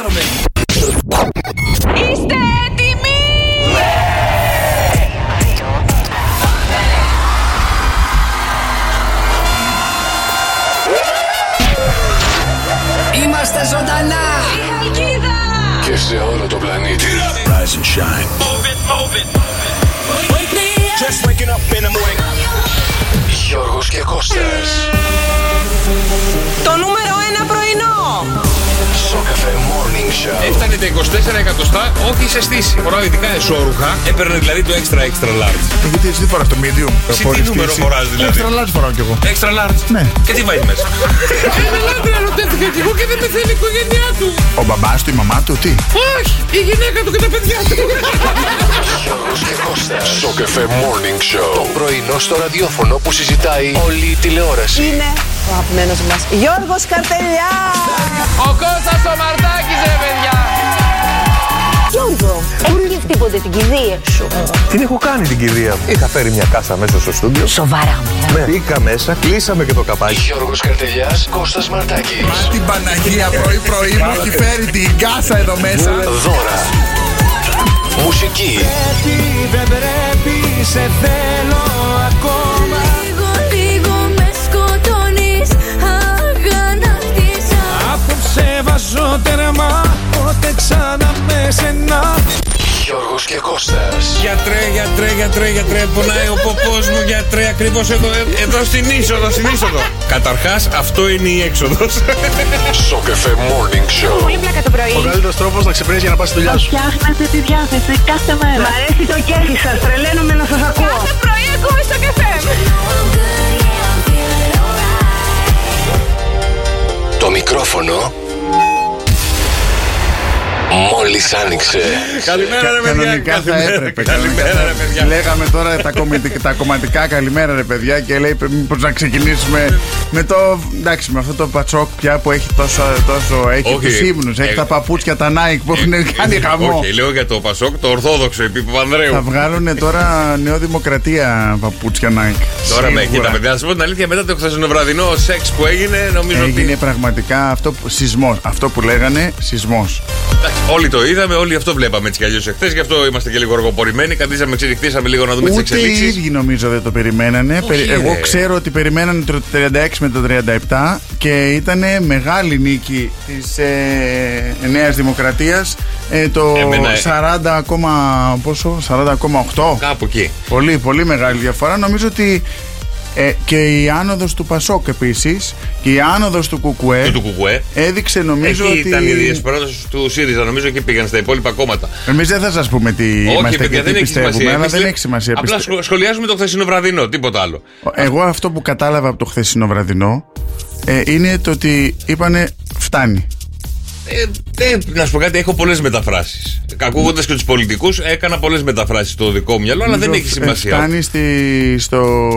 gentlemen. 24 εκατοστά, όχι σε στήση. Φοράω ειδικά εσόρουχα. Έπαιρνε δηλαδή το extra extra large. Γιατί εσύ τι φοράς το medium. Το Εσύ τι χωρίς νούμερο στήση. φοράς, δηλαδή; Extra large φοράω κι εγώ. Extra large. Ναι. Και τι βάζει μέσα; Ένα άντρα ερωτεύτηκα κι εγώ και δεν με θέλει η οικογένειά του. Ο μπαμπάς του, η μαμά του, τι; Όχι, η γυναίκα του και τα παιδιά του. Γιώργος και Κώστας. Σοκαφέ Morning Show. Το πρωινό στο ραδιόφωνο που συζητάει όλη η τηλεόραση. είναι ο αγαπημένος μας Γιώργος Καρτελιά. Ο Κώστας ο Μαρτάκης ρε παιδιά. Γιώργο, έχεις τίποτε την κηδεία σου. Την έχω κάνει την κηδεία μου. Είχα φέρει μια κάσα μέσα στο στούντιο. Σοβαρά μου. Ναι. Μπήκα μέσα, κλείσαμε και το καπάκι. Γιώργος Καρτελιάς, Κώστας Μαρτάκης. Την Παναγία πρωί-πρωί μου έχει φέρει την κάσα εδώ μέσα. Δώρα. Μουσική. Δεν πρέπει, σε θέλω ακόμα. Λίγο, λίγο με σκοτώνεις Αγανάκτησα Απόψε βάζω τέρμα, πότε ξανά με σένα. Γιώργος και Κώστας. Γιατρέ, γιατρέ, γιατρέ, γιατρέ, πονάει ο ποπός μου, γιατρέ, ακριβώς εδώ, ε, εδώ στην είσοδο, στην είσοδο. Καταρχάς, αυτό είναι η έξοδος. Σοκαφέ Morning Show. Πολύ πλάκα το πρωί. Ο καλύτερος τρόπος να ξυπνήσεις για να πας στη δουλειά σου. Φτιάχνετε τη διάθεση κάθε μέρα. Μ' αρέσει το κέφι σας, τρελαίνομαι να σας ακούω. Κάθε πρωί ακούμε στο καφέ. Το μικρόφωνο μόλις άνοιξε. Καλημέρα ρε παιδιά. Κανονικά θα Καλημέρα, έπρεπε. Καλημέρα ρε κανονικά θα- παιδιά. Λέγαμε τώρα τα, κομματικά, τα κομματικά καλημέρα ρε παιδιά και λέει μήπως να ξεκινήσουμε με το. Εντάξει, με αυτό το πατσόκ πια που έχει τόσο. τόσο έχει Όχι. τους ύμνους, έχει Ε, τα παπούτσια τα Nike που έχουν κάνει χαμό. Όχι, λέω για το Πασόκ, το Ορθόδοξο επί Θα Παπανδρέου. βγάλουν τώρα νεοδημοκρατία παπούτσια Nike. Τώρα με Σίγουρα. κοίτα, παιδιά, να σα πω την αλήθεια, μετά το χθεσινοβραδινό σεξ που έγινε, νομίζω Έγινε ότι. πραγματικά αυτό που, σεισμός. Αυτό που λέγανε σεισμός. Εντάξει, όλοι το είδαμε, όλοι αυτό βλέπαμε έτσι κι αλλιώς εχθές, γι' αυτό είμαστε και λίγο αργοπορημένοι. Καθίσαμε, ξεριχτήσαμε λίγο να δούμε τις Ούτε οι εξελίξεις. ίδιοι νομίζω δεν το περιμένανε. Περι- ρε. Εγώ ξέρω ότι περιμένανε το 36 με το 37 και ήταν μεγάλη νίκη της ε, Νέας Δημοκρατίας ε, το Εμένα, ε. 40 ακόμα πόσο, 40,8 Κάπου εκεί. Πολύ, πολύ μεγάλη διαφορά. Νομίζω ότι ε, και η άνοδος του Πασόκ επίσης και η άνοδος του Κουκουέ Και του Κουκουέ. έδειξε νομίζω Εκεί ότι ήταν η διασποράδοση του ΣΥΡΙΖΑ, νομίζω εκεί πήγαν στα υπόλοιπα κόμματα. εμείς δεν θα σας πούμε τι Όχι, είμαστε παιδιά, και τι δεν έχει πιστεύουμε σημασία. αλλά Εμείς δεν λέ- έχει σημασία Απλά Πιστε- σχο- σχολιάζουμε το χθεσινό βραδινό, τίποτα άλλο. Εγώ αυτό που κατάλαβα από το χθεσινό βραδινό ε, είναι το ότι είπανε φτάνει. Ε, ε, να σου πω κάτι, έχω πολλές μεταφράσεις. Ακούγοντας και τους πολιτικούς, έκανα πολλές μεταφράσεις στο δικό μου μυαλό, αλλά δεν Νομίζω, έχει ε, σημασία. Φτάνει στη, στο...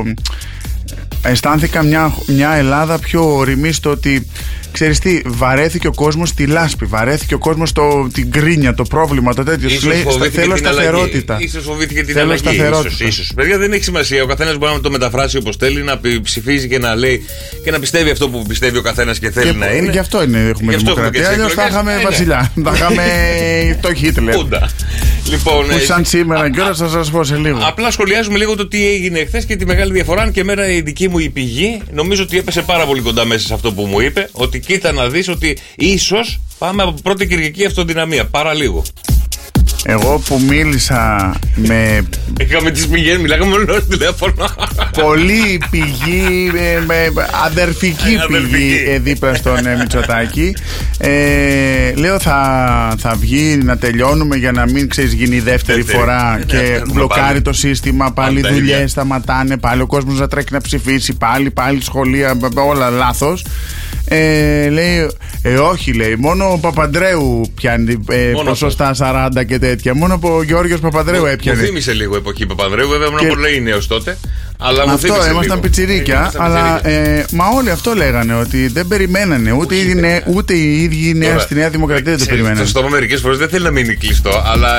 Αισθάνθηκα μια, μια Ελλάδα πιο ορειμής στο ότι ξέρεις τι, βαρέθηκε ο κόσμος στη λάσπη, βαρέθηκε ο κόσμος το, την κρίνια, το πρόβλημα, το τέτοιο. Σου Ίσως λέει, στα, φοβήθηκε θέλω την σταθερότητα. αλλαγή. Ίσως φοβήθηκε την Θέλω αλλαγή. σταθερότητα. Ίσως, ίσως. Παιδιά, δεν έχει σημασία. Ο καθένας μπορεί να το μεταφράσει όπως θέλει, να πι- ψηφίζει και να λέει και να πιστεύει αυτό που πιστεύει ο καθένας και θέλει Και να είναι. Γι' αυτό είναι, έχουμε Γι' αυτό έχουμε και δημοκρατία. τις Αλλιώς θα εκλογές. είχαμε Ε, ναι. βασιλιά. Θα είχαμε το Χίτλερ. Πούντα. Λοιπόν, Που ε, σαν σήμερα και ώρα θα σας πω σε λίγο. Απλά σχολιάζουμε λίγο το τι έγινε χθε και τη μεγάλη διαφορά. Αν και μέρα η δική μου η πηγή, νομίζω ότι έπεσε πάρα πολύ κοντά μέσα σε αυτό που μου είπε. Ότι κοίτα να δεις ότι ίσως πάμε από πρώτη Κυριακή αυτοδυναμία. Παρά λίγο. Εγώ που μίλησα με Είχαμε τις πηγές, μιλάγαμε όλο στο τηλέφωνο. πολύ πηγή, ε, με αδερφική Αδερφική. πηγή ε, δίπλα στον ε, Μητσοτάκη. Ε, λέω θα, θα βγει να τελειώνουμε για να μην ξέρεις γίνει η δεύτερη Δεύτερη. φορά Ναι, και παίρνουμε μπλοκάρει πάλι. το σύστημα, πάλι Πάντα δουλειές ίδια. σταματάνε, πάλι ο κόσμος να τρέχει να ψηφίσει, πάλι, πάλι σχολεία, μπ- μπ- όλα λάθος. Ε, λέει, ε, όχι λέει, μόνο ο Παπαντρέου πιάνει ε, Μόνος ποσοστά 40 και τέτοια. Μόνο ο Γιώργος Παπαντρέου Μου έπιανε. θύμισε λίγο εποχή Παπανδρέου, βέβαια ήμουν Και- πολύ νέος τότε. Αλλά μου Αυτό, θύμισε ήμασταν λίγο. πιτσιρίκια, Ήμασταν αλλά πιτσιρίκια. ε, μα όλοι αυτό λέγανε ότι δεν περιμένανε. Ούτε, οι, ίδιοι νέ- ούτε οι ίδιοι οι νέα Τώρα, στη Νέα Δημοκρατία δεν το ξέρεις, περιμένανε. Το στόμα μερικές φορές δεν θέλει να μείνει κλειστό, αλλά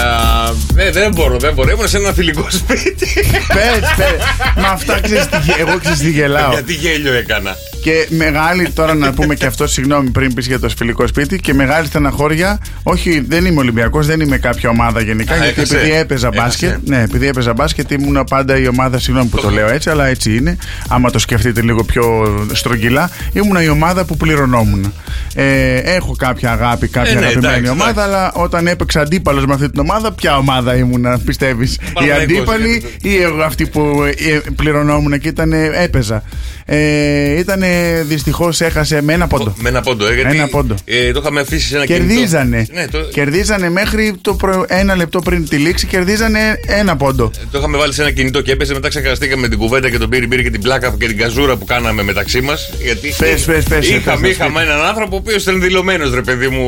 ε, δεν μπορώ, δεν μπορώ. Ήμουν σε ένα φιλικό σπίτι. Πες, πες. Μα αυτά ξέρεις τι, γε- εγώ ξέρεις τι γελάω. Γιατί γέλιο έκανα. Και μεγάλη, τώρα να πούμε και αυτό, συγγνώμη πριν πεις για το φιλικό σπίτι, και μεγάλη στεναχώρια. Όχι, δεν είμαι Ολυμπιακός, δεν είμαι κάποια ομάδα γενικά. Α, γιατί έχασε. επειδή έπαιζα Έχασε. μπάσκετ. Ναι, επειδή έπαιζα μπάσκετ ήμουν πάντα η ομάδα, συγγνώμη που το λέω έτσι, αλλά έτσι είναι. Άμα το σκεφτείτε λίγο πιο στρογγυλά, ήμουν η ομάδα που πληρωνόμουν. Ε, έχω κάποια αγάπη, κάποια Ε, ναι, αγαπημένη εντάξει, ομάδα, εντάξει. αλλά όταν έπαιξα αντίπαλος με αυτή την ομάδα, ποια ομάδα ήμουν, πιστεύεις; Η Παναθηναϊκός, αντίπαλη γιατί ή εγώ αυτή που ε, πληρωνόμουν και ήταν, έπαιζα. Ε, ήταν δυστυχώς έχασε με ένα πόντο. Με ένα πόντο, ε, γιατί Ένα πόντο. Ε, το είχαμε αφήσει σε ένα Κερδίζανε. κινητό. Ναι, το, Κερδίζανε μέχρι το προ- ένα λεπτό πριν τη λήξη, κερδίζανε ένα πόντο. το είχαμε βάλει σε ένα κινητό και έπεσε. Μετά ξεχαστήκαμε με την κουβέντα και τον πήρε, πήρε και την πλάκα και την καζούρα που κάναμε μεταξύ μας. Γιατί Πες, πες, πες, είχαμε, πες, είχαμε έναν άνθρωπο ο οποίος ήταν δηλωμένος, ρε παιδί μου,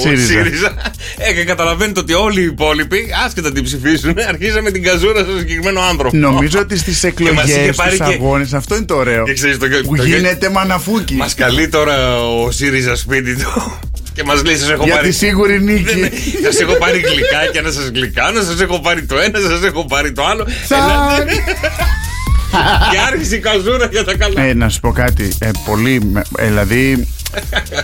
ΣΥΡΙΖΑ. Ε, και καταλαβαίνετε ότι όλοι οι υπόλοιποι, άσχετα την ψηφίσουν, αρχίζαμε την καζούρα στο συγκεκριμένο άνθρωπο. Νομίζω ότι στις είχε εκλογές, πάρει στους και- αγώνες, αυτό είναι το ωραίο. Και ξέρεις, το- Που το- γίνεται μαναφούκι. Μας καλεί τώρα ο ΣΥΡΙΖΑ σπίτι του και μας λέει: Σας έχω Για πάρει. τη σίγουρη νίκη. Σας έχω πάρει γλυκάκια να σας γλυκάνω, σας έχω πάρει το ένα, σας έχω πάρει το άλλο. Ελάτε. και άρχισε η καζούρα για τα καλά. Ε, να σου πω κάτι. Ε, πολύ. με- ε, δηλαδή.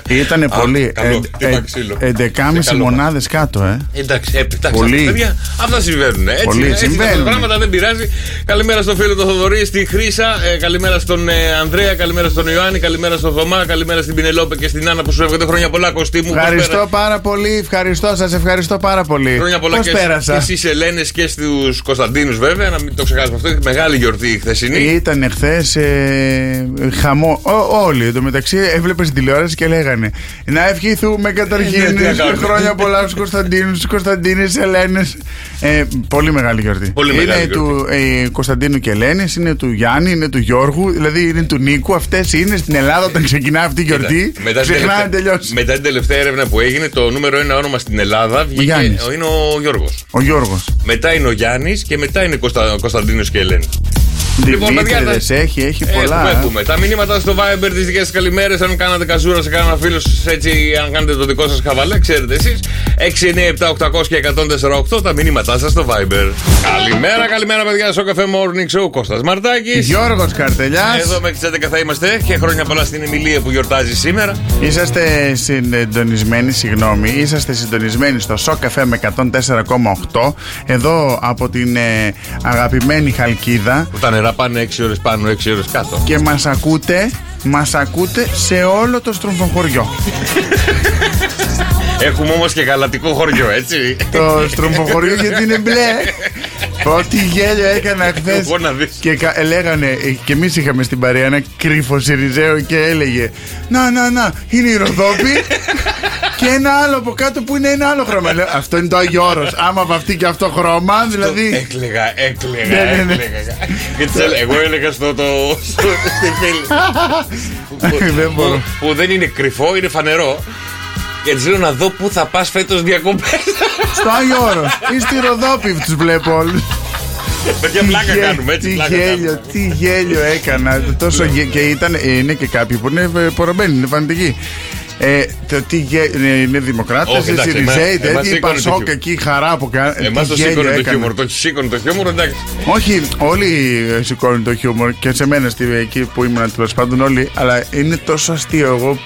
Ήταν πολύ. καλό, Ε, χτύπα ε, ξύλο. 11,5 Σε καλό μονάδες κάτω, ε. Εντάξει, ε, εντάξει, Πολύ. αυτά, παιδιά, αυτά συμβαίνουν. Έτσι, Πολύ έτσι, συμβαίνουν. Τα πράγματα δεν πειράζει. Καλημέρα στον φίλο τον Θοδωρή, στη Χρήσα. Ε, καλημέρα στον ε, Ανδρέα, καλημέρα στον Ιωάννη, καλημέρα στον Θωμά, καλημέρα στην Πινελόπε και στην Άννα που σου εύχονται χρόνια πολλά, Κωστή μου. Πώς Ευχαριστώ πέρα- πάρα πολύ. Ευχαριστώ, σας ευχαριστώ πάρα πολύ. Χρόνια πολλά Πώς και, πέρασα; και στι Ελένε και στους Κωνσταντίνους, βέβαια. Να μην το ξεχάσουμε αυτό. Μεγάλη γιορτή η χθεσινή. Ήταν χθες ε, χαμό. Ό, όλοι. Εν τω μεταξύ έβλεπες την τηλεόραση και λέγανε Να ευχηθούμε καταρχήν Ε, ναι, τι να κάνουμε. χρόνια πολλά στους Κωνσταντίνους, στους Κωνσταντίνες, Ελένες. Ε, πολύ μεγάλη γιορτή. Πολύ είναι μεγάλη του ε, Κωνσταντίνου και Ελένης, είναι του Γιάννη, είναι του Γιώργου, δηλαδή είναι του Νίκου. Αυτές είναι στην Ελλάδα όταν ξεκινά αυτή η γιορτή. Μετά την, Ξεχνάνε τελευταία, τελειώσει. μετά την τελευταία έρευνα που έγινε, το νούμερο ένα όνομα στην Ελλάδα βγήκε, Γιάννης. είναι ο Γιώργος. Ο Γιώργος. Μετά είναι ο Γιάννης και μετά είναι Κωνστα, Κωνσταντίνος και Ελένης. Λοιπόν, παιδιά, Δημήτριδες τα- έχει, έχει Έχουμε, πολλά. ε. έχουμε. Τα μηνύματα στο Viber τη δικές σας καλημέρες. Αν κάνατε καζούρα σε κανένα φίλο σας, έτσι, αν κάνετε το δικό σας χαβαλέ, ξέρετε εσείς. 697-800 και 148 τα μηνύματά σας στο Viber. Καλημέρα, καλημέρα, παιδιά. Στο καφέ Morning Show Κώστας Μαρτάκης. Γιώργος Καρτελιάς. Εδώ μέχρι τι 11 θα είμαστε και χρόνια πολλά στην Εμιλία που γιορτάζει σήμερα. Είσαστε συντονισμένοι, συγγνώμη, είσαστε συντονισμένοι στο Σοκαφέ με 104,8 εδώ από την ε, αγαπημένη Χαλκίδα Που τα νερά πάνε 6 ώρες πάνω, 6 ώρες κάτω. και μας ακούτε, μας ακούτε σε όλο το στρομφοχωριό. Έχουμε όμως και γαλατικό χωριό, έτσι. το στρομφοχωριό γιατί είναι μπλε. Ό,τι γέλιο έκανα χθες. Εγώ να δεις. Και κα- ε, λέγανε, ε, και εμείς είχαμε στην παρέα ένα κρύφο Σιριζέο και έλεγε Να, να, να, είναι η Ροδόπη. και ένα άλλο από κάτω που είναι ένα άλλο χρώμα. Λέω, αυτό είναι το Άγιο Όρος. Άμα βαφτεί και αυτό χρώμα, δηλαδή. Έκλεγα, έκλεγα, Ναι, ναι, ναι. έκλεγα. Και της έλεγα- εγώ έλεγα στο, το, στο, στη φίλη. που, Δεν μπορώ. που, που δεν είναι κρυφό, είναι φανερό. Και της λέω να δω πού θα πας φέτος διακοπές. Στο Άγιο Όρος. Ή στη Ροδόπη τους βλέπω όλους. Παιδιά πλάκα κάνουμε, έτσι τι πλάκα γέλιο, κάνουμε. τι γέλιο έκανα. Τόσο γε- και ήταν, ε, είναι και κάποιοι που είναι ε, πορωμένοι, είναι φανετικοί. Ε, το τι γέ, είναι, είναι δημοκράτες, Όχι, εντάξει, Σιριζέοι, εμάς- εμάς τέτοιοι, σήκωνε το Πασόκ χιούμορ. εκεί, χαρά που κάνει. Εμάς το σήκωνε το χιούμορ, το σήκωνε το χιούμορ, εντάξει. Όχι, όλοι ε, σηκώνουν το χιούμορ και σε μένα στη, εκεί που ήμουν τέλος πάντων όλοι, αλλά είναι τόσο αστείο. Εγώ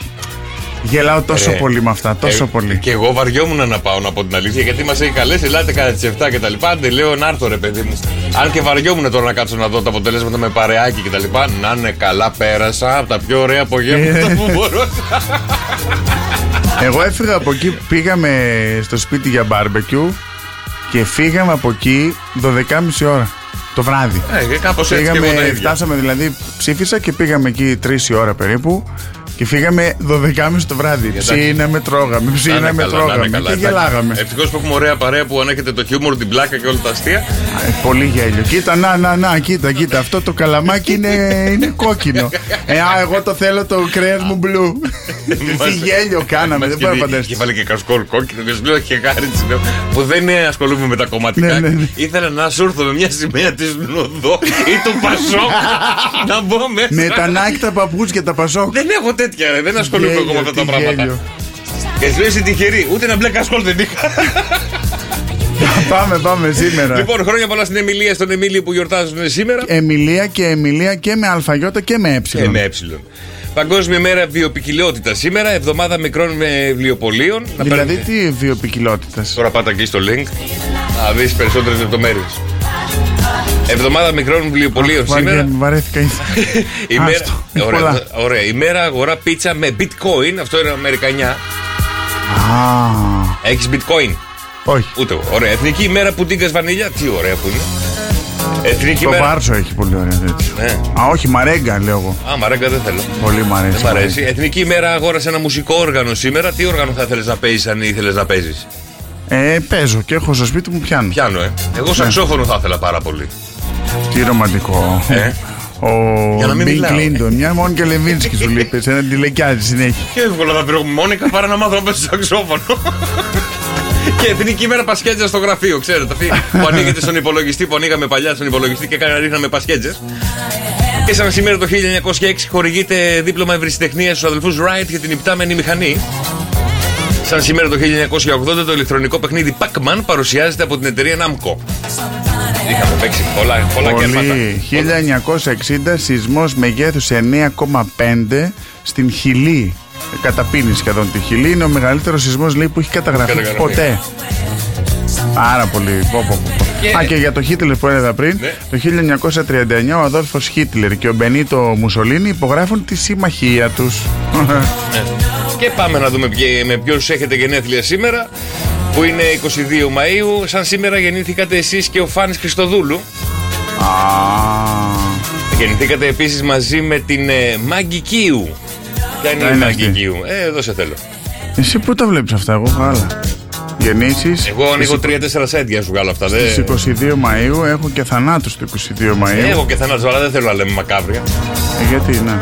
γελάω τόσο Ρε. πολύ με αυτά, τόσο Ε, πολύ. Και εγώ βαριόμουν να πάω να πω την αλήθεια γιατί μας έχει καλέσει. Ελάτε κατά τις 7 και τα λοιπά. Άντε λέω να έρθω ρε παιδί μου. Αν και βαριόμουν τώρα να κάτσω να δω τα αποτελέσματα με παρεάκι και τα λοιπά. Να είναι καλά, πέρασα από τα πιο ωραία απογεύματα που μπορούσα. Εγώ έφυγα από εκεί, πήγαμε στο σπίτι για μπάρμπεκιου και φύγαμε από εκεί 12.30 ώρα το βράδυ. Ε, κάπως έτσι και εγώ τα Πήγαμε, ίδια. φτάσαμε δηλαδή, ψήφισα και πήγαμε εκεί 3 η ώρα περίπου και φύγαμε 12.30 το βράδυ. Εντάξει. Ψήναμε, τρώγαμε, Να είναι ψήναμε, καλά, να είναι τρώγαμε καλά, και εντάξει. γελάγαμε. Ευτυχώς που έχουμε ωραία παρέα που ανέχεται το χιούμορ, την πλάκα και όλα τα αστεία. Ε, Πολύ γέλιο. Κοίτα, να, να, να, κοίτα, κοίτα. Αυτό το καλαμάκι είναι, είναι κόκκινο. Ε, α, εγώ το θέλω το κρέας μου μπλου. Τι γέλιο κάναμε, δεν μπορώ να Και φανταστώ. βάλε και κασκόλ κόκκινο και σου λέω και χάρη της, λέω, που δεν ε, ασχολούμαι με τα κομματικά. Ναι, ναι, ναι. Ήθελα να σου έρθω με μια σημαία της Νοδό ή του Πασόκ να μπω μέσα. Με τα νάκη, τα παπούτσια, τα πασόκ. Δεν έχω τέτοια, ρε. δεν ασχολούμαι εγώ με αυτά τα τι πράγματα. γέλιο. Και σου λέει είσαι τυχερή, ούτε ένα μπλε κασκόλ δεν είχα. Πάμε, πάμε σήμερα. λοιπόν, χρόνια πολλά στην Εμιλία, στον Εμίλιο που γιορτάζουν σήμερα. Εμιλία και Εμιλία και με αλφαγιώτα και με ε. Και με ε. Παγκόσμια ημέρα βιοπικιλότητας σήμερα, εβδομάδα μικρών ε, βιβλιοπολίων. Να Δηλαδή παίρνετε- τι βιοπικιλότητας; Τώρα πάτα εκεί στο link να δεις περισσότερες λεπτομέρειες. Εβδομάδα μικρών βιβλιοπολίων σήμερα. Βαρέθηκα ήδη. Ημέρα... Άστο, είναι Ωραία, πολλά. ωραία. Ημέρα αγορά πίτσα με bitcoin. Αυτό είναι Αμερικανιά. Α, Έχεις bitcoin; όχι. Ούτε εγώ. Ωραία. Εθνική ημέρα πουτίνκας βανίλια. Τι ωραία που είναι. Εθνική Το ημέρα. Βάρσο έχει πολύ ωραία τέτοιο. Ναι. Α, όχι, μαρέγκα λέω εγώ. Α, μαράγκα δεν θέλω. Πολύ μ' αρέσει. Δεν μ' αρέσει. Εθνική ημέρα αγόρασε ένα μουσικό όργανο σήμερα. Τι όργανο θα ήθελε να παίζεις αν ήθελες να παίζεις; Ε, παίζω και έχω στο σπίτι μου πιάνω. Πιάνω, ε. Ναι. Εγώ σαξόφωνο θα ήθελα πάρα πολύ. Τι ρομαντικό. Ε. Ο Για να μην Μπιλ μιλάω. Κλίντον, μια μόνη και Λεβίνσκι σου λείπει, σε ένα τηλεκιάζει συνέχεια. Πιο εύκολα θα πήρω Μόνικα παρά να μάθω να παίζω σαξόφωνο. Και εθνική ημέρα πασχέτζα στο γραφείο, ξέρετε. Αυτή που ανοίγεται στον υπολογιστή, που ανοίγαμε παλιά στον υπολογιστή και κάνα ρίχναμε πασχέτζες. Και σαν σήμερα το 1906 χορηγείται δίπλωμα ευρυσιτεχνίας στους αδελφούς Wright για την υπτάμενη μηχανή. Σαν σήμερα το 1980 το ηλεκτρονικό παιχνίδι Pac-Man παρουσιάζεται από την εταιρεία Namco. Είχαμε παίξει πολλά, πολλά κέρματα. Πολύ. 1960 σεισμός μεγέθους 9,5 στην Χιλή. Καταπίνει σχεδόν τη Χιλή. Είναι ο μεγαλύτερος σεισμός λέει, που έχει καταγραφεί Καταγραφεί. ποτέ. Πάρα πολύ. Πω, πω, πω. Και- Α, και για το Χίτλερ που έλεγα πριν, Ναι. το 1939 ο Αδόλφος Χίτλερ και ο Μπενίτο Μουσολίνη υπογράφουν τη συμμαχία τους. Ναι. Και πάμε να δούμε ποιοι- με ποιου έχετε γενέθλια σήμερα. Που είναι 22 Μαΐου. Σαν σήμερα γεννήθηκατε εσείς και ο Φάνης Χριστοδούλου. Α, Γεννηθήκατε επίσης μαζί με την ε, Μάγκη Κίου. Ποια είναι Ποια η είναι Μάγκη αυτή; Κίου; Ε, εδώ σε θέλω. εσύ πού τα βλέπεις αυτά, εγώ άλλα. Γεννήσεις Εγώ ανοίγω 3-4 σέντ για να σου βγάλω αυτά. στις Δεν... 22 Μαΐου, έχω και θανάτους το 22 Μαΐου. Έχω και θανάτους, αλλά δεν θέλω να λέμε μακάβρια. Ε, γιατί, ναι.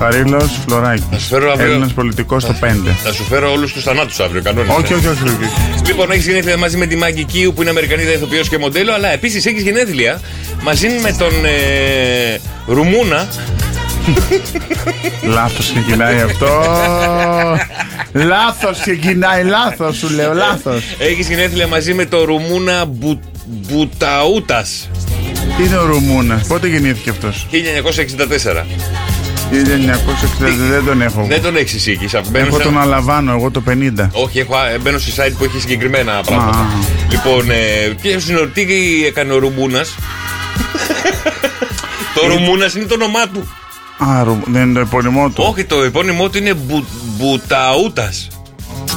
Χαρίλαος Φλωράκης. σου φέρω αύριο- Έλληνας πολιτικός στο 5. Θα σου φέρω όλους τους θανάτους αύριο, κανόνες. Όχι, ε. όχι, όχι. όχι. Λοιπόν, έχεις γενέθλια μαζί με τη Μάγκη Κίου που είναι Αμερικανίδα ηθοποιός και μοντέλο, αλλά επίσης έχεις γενέθλια μαζί με τον ε, Ρουμούνα. Λάθος ξεκινάει αυτό. Λάθος ξεκινάει, λάθος σου λέω, λάθος. Έχεις γενέθλια μαζί με τον Ρουμούνα Μπου, Μπουταούτας. Τι είναι ο Ρουμούνας, πότε γεννήθηκε αυτός; 1964. 1960 δεν τον έχω. Δεν τον έχεις εσύ εκεί. σαν- μπαίνω Έχω σε τον ένα- Αλαβάνο, εγώ το 50. Όχι, έχω, ε, μπαίνω σε site που έχει συγκεκριμένα πράγματα. Α. Λοιπόν, ε, ποιος είναι ο- τι έκανε ο Ρουμούνα. το Ρουμούνα είναι το όνομά του. Α, Ρουμ- δεν είναι το επώνυμό του. Όχι, το επώνυμό του είναι Μπου, Μπουταούτας.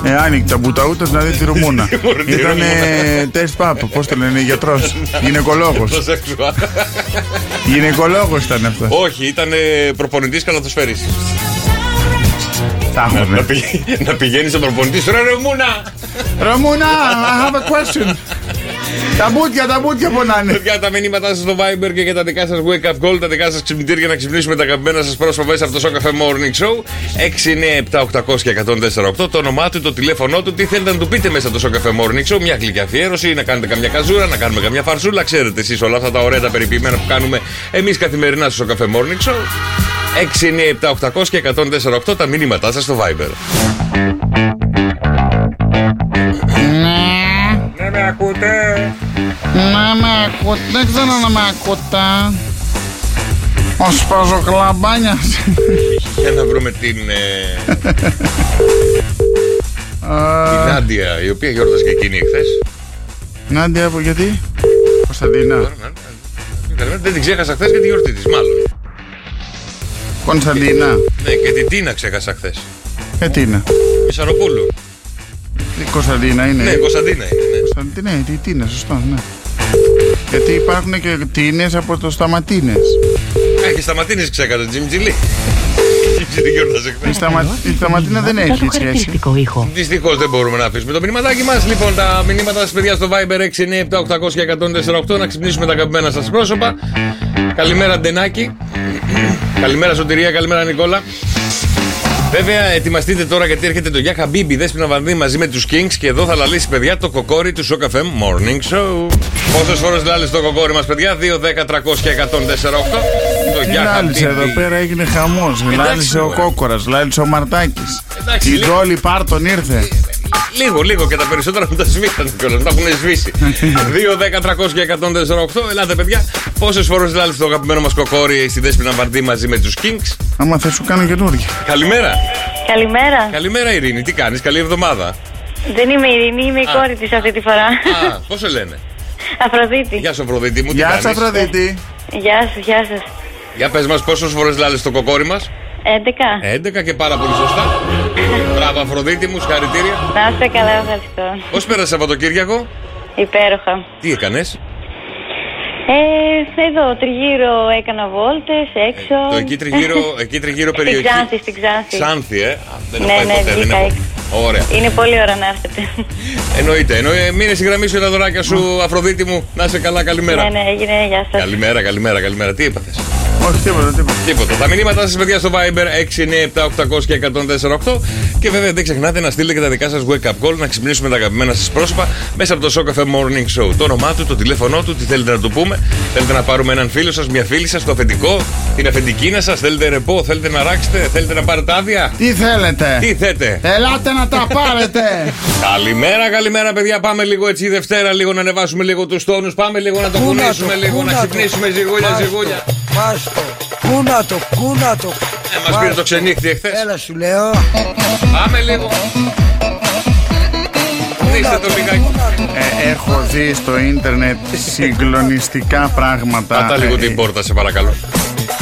Ε, άνοιξε τα μπουταούτα να δει τη Ρουμούνα. Μωρέ, τη Ήταν Ρουμούνα. τεστ πάπ, πώς το λένε, γιατρός. Γυναικολόγος. Το σεξουάλ. Γυναικολόγος ήταν αυτός. Όχι, ήταν προπονητής καλαθοσφαίρης. Τα Να, έχουνε. πηγα- να πηγαίνει στον προπονητή σου, ρε Ρουμούνα! Ρουμούνα, I have a question. Τα μπουτια, τα μπουτια πονάνε. Για τα μηνύματά σας στο Viber και για τα δικά σας wake up call, τα δικά σας ξυπνητήρια για να ξυπνήσουμε τα αγαπημένα σας πρόσωπα μέσα από το Show Cafe Morning Show. 697 800 και 148. Το όνομά του, το τηλέφωνό του, τι θέλετε να του πείτε μέσα από το Show Cafe Morning Show. Μια γλυκιά αφιέρωση, να κάνετε καμιά καζούρα, να κάνουμε καμιά φαρσούλα. Ξέρετε εσείς όλα αυτά τα ωραία τα περιποιημένα που κάνουμε εμείς καθημερινά στο Show Cafe Morning Show. 697 800 και 148 τα μηνύματά σας στο Viber. Ναι, με ακούτε. Να με ακούτε, δεν ξέρω να με ακούτε. Ο σπαζοκλαμπάνιας. Για να βρούμε την. ε, την Νάντια, η οποία γιόρτασε και εκείνη εχθές. Νάντια, από γιατί; Κωνσταντίνα. Δεν την ξέχασα χθες και τη γιορτή της, μάλλον. Κωνσταντίνα. Ναι, και την Τίνα ξέχασα χθες. Γιατί είναι; Μισαροπούλου. Η Κωνσταντίνα είναι. Ναι, Κωνσταντίνα είναι. Ναι. Κωνσταντίνα, ναι, τι είναι, σωστό, ναι. Γιατί υπάρχουν και τίνες από το σταματίνες. Α, και σταματίνει ξέχασα, Τζιμτζιλί. Τζιμτζιλί γιόρτασε Η, χθες. σταμα... η σταματίνα δεν έχει σχέση. χαρακτηριστικό ήχο. Δυστυχώς δεν μπορούμε να αφήσουμε το μηνυματάκι μας. Λοιπόν, τα μηνύματα σας, παιδιά, στο Viber 697 800 και 148 να ξυπνήσουμε τα αγαπημένα σας πρόσωπα. Καλημέρα, Ντενάκη. καλημέρα, Σωτηρία. Καλημέρα, Νικόλα. Βέβαια, ετοιμαστείτε τώρα γιατί έρχεται το Γεια Χαμπίμπι Δέσποινα Βανδύ μαζί με τους Kings και εδώ θα λαλήσει, παιδιά, το κοκόρι του Shock FM Morning Show. Πόσες φορές λάλησε το κοκόρι μας, παιδιά, 2, 10, 300 και 148. Το Τι Γεια λάλησε εδώ Χαμπίμπι. πέρα έγινε χαμός. Λάλησε ο μωρέ. Κόκορας, λάλησε ο Μαρτάκης. Εντάξει, Η λέει- Ντόλη Πάρτον ήρθε. Λίγο, λίγο και τα περισσότερα μου τα σβήσανε κιόλας. Τα έχουν σβήσει. 2, 10, 300 και 148. Ελάτε, παιδιά. Πόσες φορές λάλετε το αγαπημένο μας κοκόρι στη Δέσπινα Βαρδί μαζί με τους Kings. Άμα θες σου κάνω καινούργια. Καλημέρα. Καλημέρα. Καλημέρα, Ειρήνη. Τι κάνεις, καλή εβδομάδα. Δεν είμαι η Ειρήνη, είμαι η Α. κόρη της αυτή τη φορά. Α, πώς σε λένε; Αφροδίτη. Γεια σου, Αφροδίτη μου. τι Γεια κάνεις; σας, Αφροδίτη. Γεια σας, γεια σας. Για πες μας, πόσες φορές λάλες το κοκόρι μας; 11. 11 και πάρα πολύ σωστά. Μπράβο, Αφροδίτη μου, συγχαρητήρια. Να είστε καλά, ευχαριστώ. Πώς πέρασε Σαββατοκύριακο, Υπέροχα. τι έκανες; Ε, εδώ τριγύρω έκανα βόλτες έξω. Το εκεί τριγύρω, εκεί τριγύρω Στην περιοχή. Ξάνθη, στην Ξάνθη. Ξάνθη, ε. Α, Δεν έχω Ναι, πάει ναι, ποτέ, δεν βγήκα έχω. έξω. Ωραία. Είναι πολύ ώρα να έρθετε. Εννοείται. Εννοεί, μείνε στη γραμμή σου τα δωράκια σου, Αφροδίτη μου. Να είσαι καλά, καλημέρα. ναι, ναι, έγινε, γεια σας. Καλημέρα, καλημέρα, καλημέρα. Τι έπαθε. Όχι, τίποτα, τίποτα. Τίποτα. Τα μηνύματά σας, παιδιά, στο Viber 697-800 και 148. Και βέβαια δεν ξεχνάτε να στείλετε και τα δικά σας wake up call, να ξυπνήσουμε τα αγαπημένα σας πρόσωπα μέσα από το Show Cafe Morning Show. Το όνομά του, το τηλέφωνό του, τι θέλετε να του πούμε. Θέλετε να πάρουμε έναν φίλο σας, μια φίλη σας, το αφεντικό, την αφεντικίνα σας. Θέλετε ρεπό, θέλετε να ράξετε, θέλετε να πάρετε άδεια. Τι θέλετε; Τι θέτε; Ελάτε να τα πάρετε. Καλημέρα, καλημέρα, παιδιά. Πάμε λίγο έτσι Δευτέρα, λίγο να ανεβάσουμε λίγο τους τόνους. Πάμε λίγο να το κουνήσουμε, λίγο να ξυπνήσουμε ζυγούλια, ζυγούλια. Πάστο. Κούνα το, κούνα το. Ε, μας πήρε το ξενύχτη εχθές. Έλα σου λέω. Πάμε λίγο. Ρίξτε το λιγάκι. Ε, έχω δει στο ίντερνετ συγκλονιστικά πράγματα. Πάτα λίγο Ε, την πόρτα, σε παρακαλώ.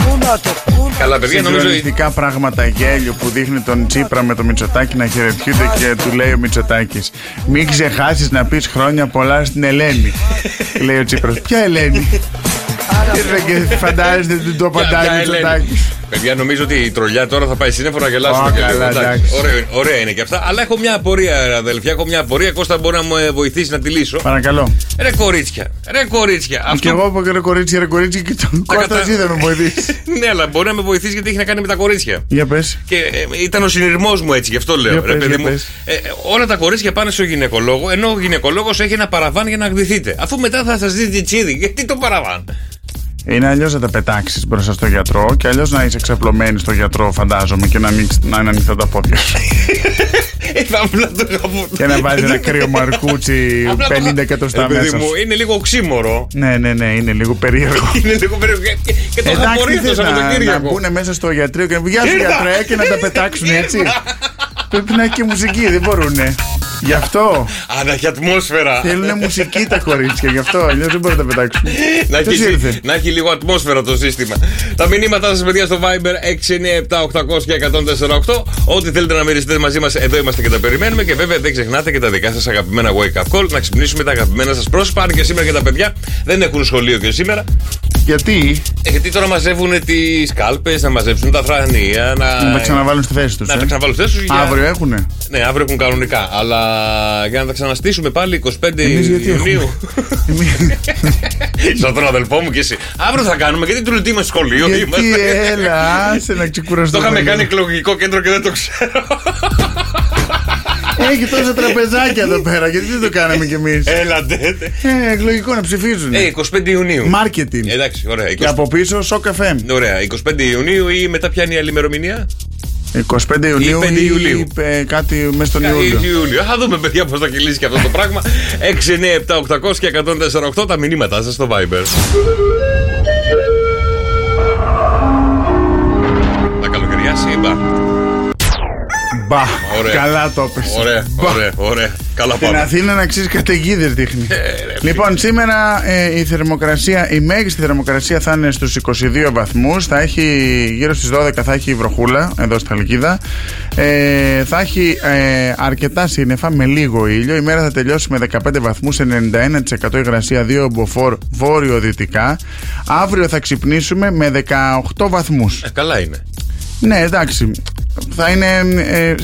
Κούνα το, κούνα Καλά, παιδιά, νομίζω. Συγκλονιστικά πράγματα γέλιο που δείχνει τον Τσίπρα με το Μητσοτάκι να χαιρετιούνται και του λέει ο Μητσοτάκης. Μην ξεχάσεις να πεις χρόνια πολλά στην Ελένη. λέει ο Τσίπρας. Ποια Ελένη; Ήρθε και φαντάζεστε ότι το Ποια- απαντάει ποια ο Ελένη; Μητσοτάκης. Παιδιά, νομίζω ότι η τρολιά τώρα θα πάει σύννεφο να γελάσουμε Ω, και λίγο. καλά, εντάξει. εντάξει. Ωραία, ωραία είναι και αυτά. Αλλά έχω μια απορία, ρε αδελφιά. Έχω μια απορία. Κώστα μπορεί να μου ε, βοηθήσει να τη λύσω; Παρακαλώ. Ρε κορίτσια, ρε κορίτσια. Και εγώ είπα και ρε κορίτσι, ρε κορίτσι και τον Κώστα κατα- εσύ δεν με βοηθήσεις. ναι, αλλά μπορεί να με βοηθήσει γιατί έχει να κάνει με τα κορίτσια. Για πες. Και ε, ήταν ο συνειρμός μου έτσι, γι' αυτό λέω. Για ρε, πες, παιδί για μου. πες. Ε, όλα τα κορίτσια πάνε στο γυναικολόγο, ενώ ο γυναικολόγος έχει ένα παραβάν για να γδυθείτε. Αφού μετά θα σας δει τσίδι, γιατί το παραβάν; Είναι αλλιώς να τα πετάξεις μπροστά στο γιατρό και αλλιώς να είσαι ξαπλωμένης στο γιατρό, φαντάζομαι, και να, ανοίξεις- να είναι ανοιχτά τα πόδια σου. Ε, θα απλά το είχα και να βάζεις ένα κρύο μαρκούτσι Απλά το- 50 εκατοστά Ε, παιδί μέσα. μου, σου. είναι λίγο οξύμορο. Ναι, ναι, ναι, είναι λίγο περίεργο. Είναι λίγο περίεργο. Και- Και το είχα Εντάξει, απορία τι το θες να, να Σαββατοκύριακο. μπουν μέσα στο γιατρείο και να πούν Γεια σου Ήρθα. γιατρέ και να τα πετάξουν έτσι. Πρέπει να έχει και μουσική, δεν μπορούνε. Γι' αυτό Α, να έχει ατμόσφαιρα. θέλουν μουσική τα κορίτσια, γι' αυτό αλλιώς δεν μπορούν να τα πετάξουν. Να Ποιος έχει, ήρθε; να έχει λίγο ατμόσφαιρα το σύστημα. Τα μηνύματά σας, παιδιά, στο Viber 697-800 και 148. Ό,τι θέλετε να μοιραστείτε μαζί μας, εδώ είμαστε και τα περιμένουμε. Και βέβαια δεν ξεχνάτε και τα δικά σας αγαπημένα wake up call. Να ξυπνήσουμε τα αγαπημένα σας πρόσωπα. Αν και σήμερα και τα παιδιά δεν έχουν σχολείο και σήμερα. Γιατί; Ε, γιατί τώρα μαζεύουν τις κάλπες, να μαζέψουν τα θρανία. Να, να τα ξαναβάλουν στη θέση τους. να τα ξαναβάλουν στη θέση τους για- Αύριο έχουνε; Ναι, αύριο έχουν κανονικά. Αλλά για να τα ξαναστήσουμε πάλι 25 Εμείς γιατί Ιουνίου. Εμείς- Σαν τον αδελφό μου και εσύ. Αύριο θα κάνουμε γιατί του είμαστε σχολείο. Γιατί είμαστε. έλα, άσε να Το ξεκουραστούμε. είχαμε λίγο. κάνει εκλογικό κέντρο και δεν το ξέρω. Έχει τόσα τραπεζάκια εδώ πέρα, γιατί δεν το κάναμε κι εμείς. Έλατε. Ε, εκλογικό να ψηφίζουν. Ε, 25 Ιουνίου. Μάρκετινγκ. Εντάξει, ωραία. 20 Και από πίσω σοκ FM. Ωραία, 25 Ιουνίου ή μετά πιάνει η άλλη ημερομηνία; 25 Ιουνίου 5 ή Ιουλίου. ε, κάτι μέσα στον Κάτι Ιούλιο. Ιούλιο. Θα δούμε, παιδιά, πώς θα κυλήσει και αυτό το πράγμα. 6, 9, 7, 800 και 148 τα μηνύματά σας στο Viber. Τα καλοκαιριάσει, είπα. Μπα, Ωραία. καλά το έπεσε. Ωραία, ωραία, ωραία. Καλά Στην πάμε. Αθήνα να ξέρεις καταιγίδες δείχνει. Ε, λοιπόν, σήμερα ε, η θερμοκρασία, η μέγιστη θερμοκρασία θα είναι στους 22 βαθμούς. Θα έχει γύρω στις 12 θα έχει βροχούλα εδώ στα Αλκίδα. Ε, θα έχει ε, αρκετά σύννεφα με λίγο ήλιο. Η μέρα θα τελειώσει με 15 βαθμούς, 91% υγρασία, 2 μποφόρ βόρειο-δυτικά. Αύριο θα ξυπνήσουμε με 18 βαθμούς. Ε, καλά είναι. Ναι, εντάξει. Θα είναι ε,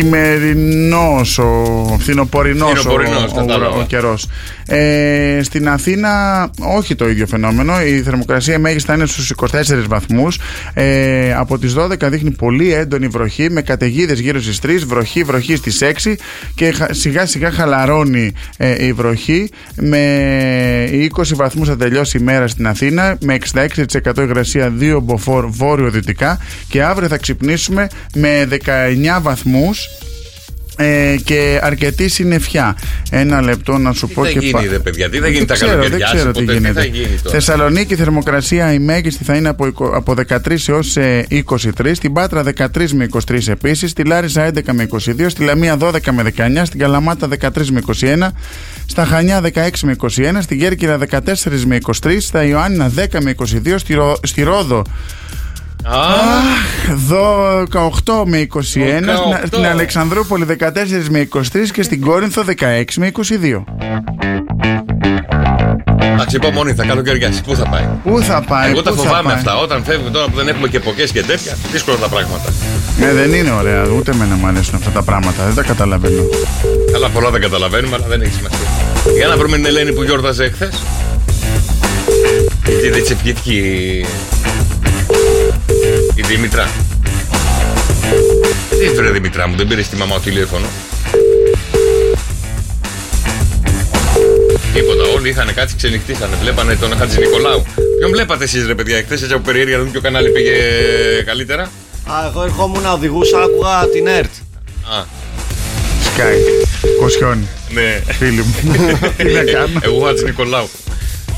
χειμερινός ο φθινοπορεινός ο, Φθινοπορεινός, ο, κατάλαβα. ο, καιρός. Ε, στην Αθήνα όχι το ίδιο φαινόμενο. Η θερμοκρασία μέγιστη θα είναι στους 24 βαθμούς. Ε, από τις 12 δείχνει πολύ έντονη βροχή με καταιγίδες γύρω στις 3, βροχή, βροχή στις 6 και χα- σιγά σιγά χαλαρώνει ε, η βροχή. Με 20 βαθμούς θα τελειώσει η μέρα στην Αθήνα με 66% υγρασία 2 μποφόρ βόρειο-δυτικά και αύριο θα ξυπνήσουμε με 19 βαθμούς ε, και αρκετή συννεφιά. Ένα λεπτό να σου Τι πω θα και γίνει, πα- ρε παιδιά, τι θα γίνει Δεν τα ξέρω, δεν καλοκαιριάς, ξέρω τι ποτέ, τι γίνεται. θα γίνει τώρα; Θεσσαλονίκη θερμοκρασία η μέγιστη θα είναι από, εικο- από 13 έως ε, 23, στην Πάτρα 13 με 23 επίσης, στη Λάρισα 11 με 22, στη Λαμία 12 με 19, στην Καλαμάτα 13 με 21, στα Χανιά 16 με 21, στην Κέρκυρα 14 με 23, στα Ιωάννινα 10 με 22, στη, Ρο- στη Ρόδο Α, Δω 18 με 21, στην, 18. στην Αλεξανδρούπολη 14 με 23 και στην Κόρινθο 16 με 22. εντάξει, υπομονή, θα καλοκαιριάσει. Πού θα πάει; Πού θα πάει, Εγώ τα πού θα φοβάμαι πάει; αυτά. Όταν φεύγουμε τώρα που δεν έχουμε και ποκές και τέτοια, δύσκολα τα πράγματα. Ναι, δεν είναι ωραία, ούτε εμένα μου αρέσουν αυτά τα πράγματα, δεν τα καταλαβαίνω. Καλά, πολλά δεν καταλαβαίνουμε, αλλά δεν έχει σημασία. Για να βρούμε την Ελένη που γιόρταζε εχθέ. Γιατί δεν τσεπιέθηκε η... η Δήμητρα. Τι έφερε Δήμητρα μου, δεν πήρες τη μαμά του τηλέφωνο; Τίποτα, όλοι είχαν κάτσει ξενυχτήσανε. Βλέπανε τον Χατζη Νικολάου. Ποιον βλέπατε εσείς, ρε παιδιά, εχθές έτσι από περιέργεια, να δούμε ποιο κανάλι πήγε καλύτερα; Α, εγώ ερχόμουν να οδηγούσα, άκουγα την ΕΡΤ. Α, Σκάι, κοσιόνι, ναι. φίλοι μου. Τι να κάνω. Εγώ Χατζη Νικολάου.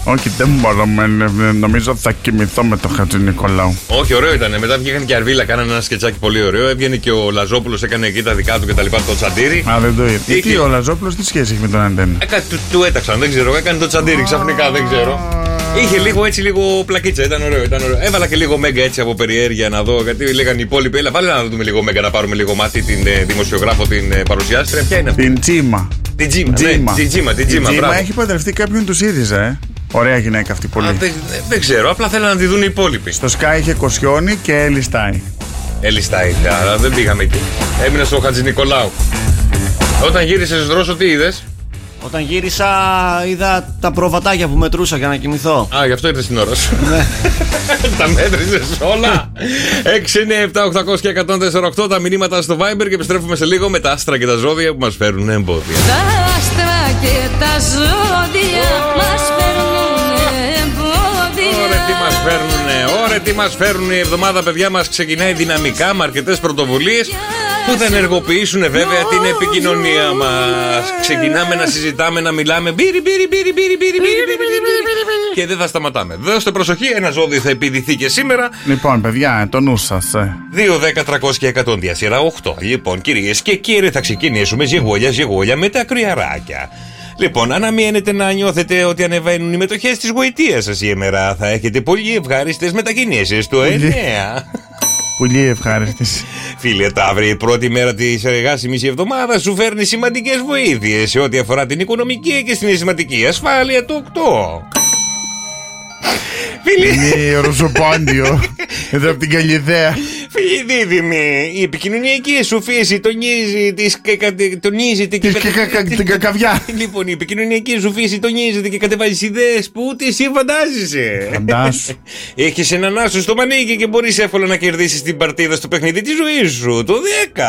Όχι, δεν μπορώ, με, νομίζω ότι θα κοιμηθώ με τον Χατζη Νικολάου. Όχι, ωραίο ήταν. Μετά βγήκαν και Αρβίλα, κάνανε ένα σκετσάκι πολύ ωραίο. Έβγαινε και ο Λαζόπουλος, έκανε εκεί τα δικά του και τα λοιπά, το τσαντήρι. Α, δεν το είδα. Είχε. Τι, ο Λαζόπουλος τι σχέση έχει με τον Αντένα; Ε, κάτι του, του έταξαν, δεν ξέρω. Έκανε το τσαντήρι ξαφνικά, δεν ξέρω. Είχε λίγο έτσι, λίγο πλακίτσα, ήταν ωραίο, ήταν ωραίο. Έβαλα και λίγο μέγκα έτσι από περιέργεια να δω, γιατί λέγανε οι υπόλοιποι. Έλα, βάλε να δούμε λίγο μέγκα να πάρουμε λίγο μάτι την ε, δημοσιογράφο, την ε, παρουσιάστρια. Ποια είναι αυτή; Την Τζίμα. Την Τζίμα. ναι, Την Τζίμα, την Η Τζίμα, μπράβο. έχει παντρευτεί κάποιον τους ΣΥΡΙΖΑ, ε. Ωραία γυναίκα αυτή πολύ. Α, δεν, δεν ξέρω, απλά θέλω να τη δουν οι υπόλοιποι. Στο Sky είχε Κοσιόνι και Ελιστάι. Ελιστάι, αλλά δεν πήγαμε εκεί. Έμεινα στο Χατζη Νικολάου. Όταν γύρισε Δρόσο, τι είδες; Όταν γύρισα, είδα τα προβατάκια που μετρούσα για να κοιμηθώ. Α, γι' αυτό ήρθες την ώρα σου. τα μέτρησες όλα. 6, 9, 7, 800 και 148 τα μηνύματα στο Viber και επιστρέφουμε σε λίγο με τα άστρα και τα ζώδια που μας φέρουν εμπόδια. Τα άστρα και τα ζώδια μας φέρνουν εμπόδια Ωραία, τι μα φέρνουνε, ωραία, τι μα φέρνουν η εβδομάδα, παιδιά μα ξεκινάει δυναμικά με αρκετέ πρωτοβουλίε που θα ενεργοποιήσουν βέβαια την επικοινωνία μα. Ξεκινάμε να συζητάμε, να μιλάμε. Μπύρι, μπύρι, μπύρι, μπύρι, μπύρι, μπύρι, μπύρι, μπύρι. Και δεν θα σταματάμε. Δώστε προσοχή, ένα ζώδιο θα επιδηθεί και σήμερα. Λοιπόν, παιδιά, το νου σα. Ε. 2, 10, 300 και 100 διασύρα 8. Λοιπόν, κυρίε και κύριοι, θα ξεκινήσουμε ζυγόλια, ζυγόλια με τα κρυαράκια. Λοιπόν, αναμένετε να νιώθετε ότι ανεβαίνουν οι μετοχές τη γοητεία σας σήμερα. Θα έχετε πολύ ευχάριστες μετακινήσεις του 9. Πολύ ευχάριστη. Φίλε Ταύρη, η πρώτη μέρα της εργάσιμης εβδομάδας σου φέρνει σημαντικές βοήθειες σε ό,τι αφορά την οικονομική και συναισθηματική ασφάλεια του 8. Φίλε, Είναι ρουσοπάντιο. Εδώ από την Καλιδέα. Φίλοι δίδυμοι, η επικοινωνιακή σου φύση τονίζει τις και κατε- τονίζεται και Της και κα- την κακαβιά. Λοιπόν, η επικοινωνιακή σου φύση τονίζεται και κατεβάζει ιδέες που ούτε εσύ φαντάζεσαι. Φαντάσου. Έχεις έναν άσο στο μανίκι και μπορείς εύκολα να κερδίσεις την παρτίδα στο παιχνίδι της ζωής σου. Το 10.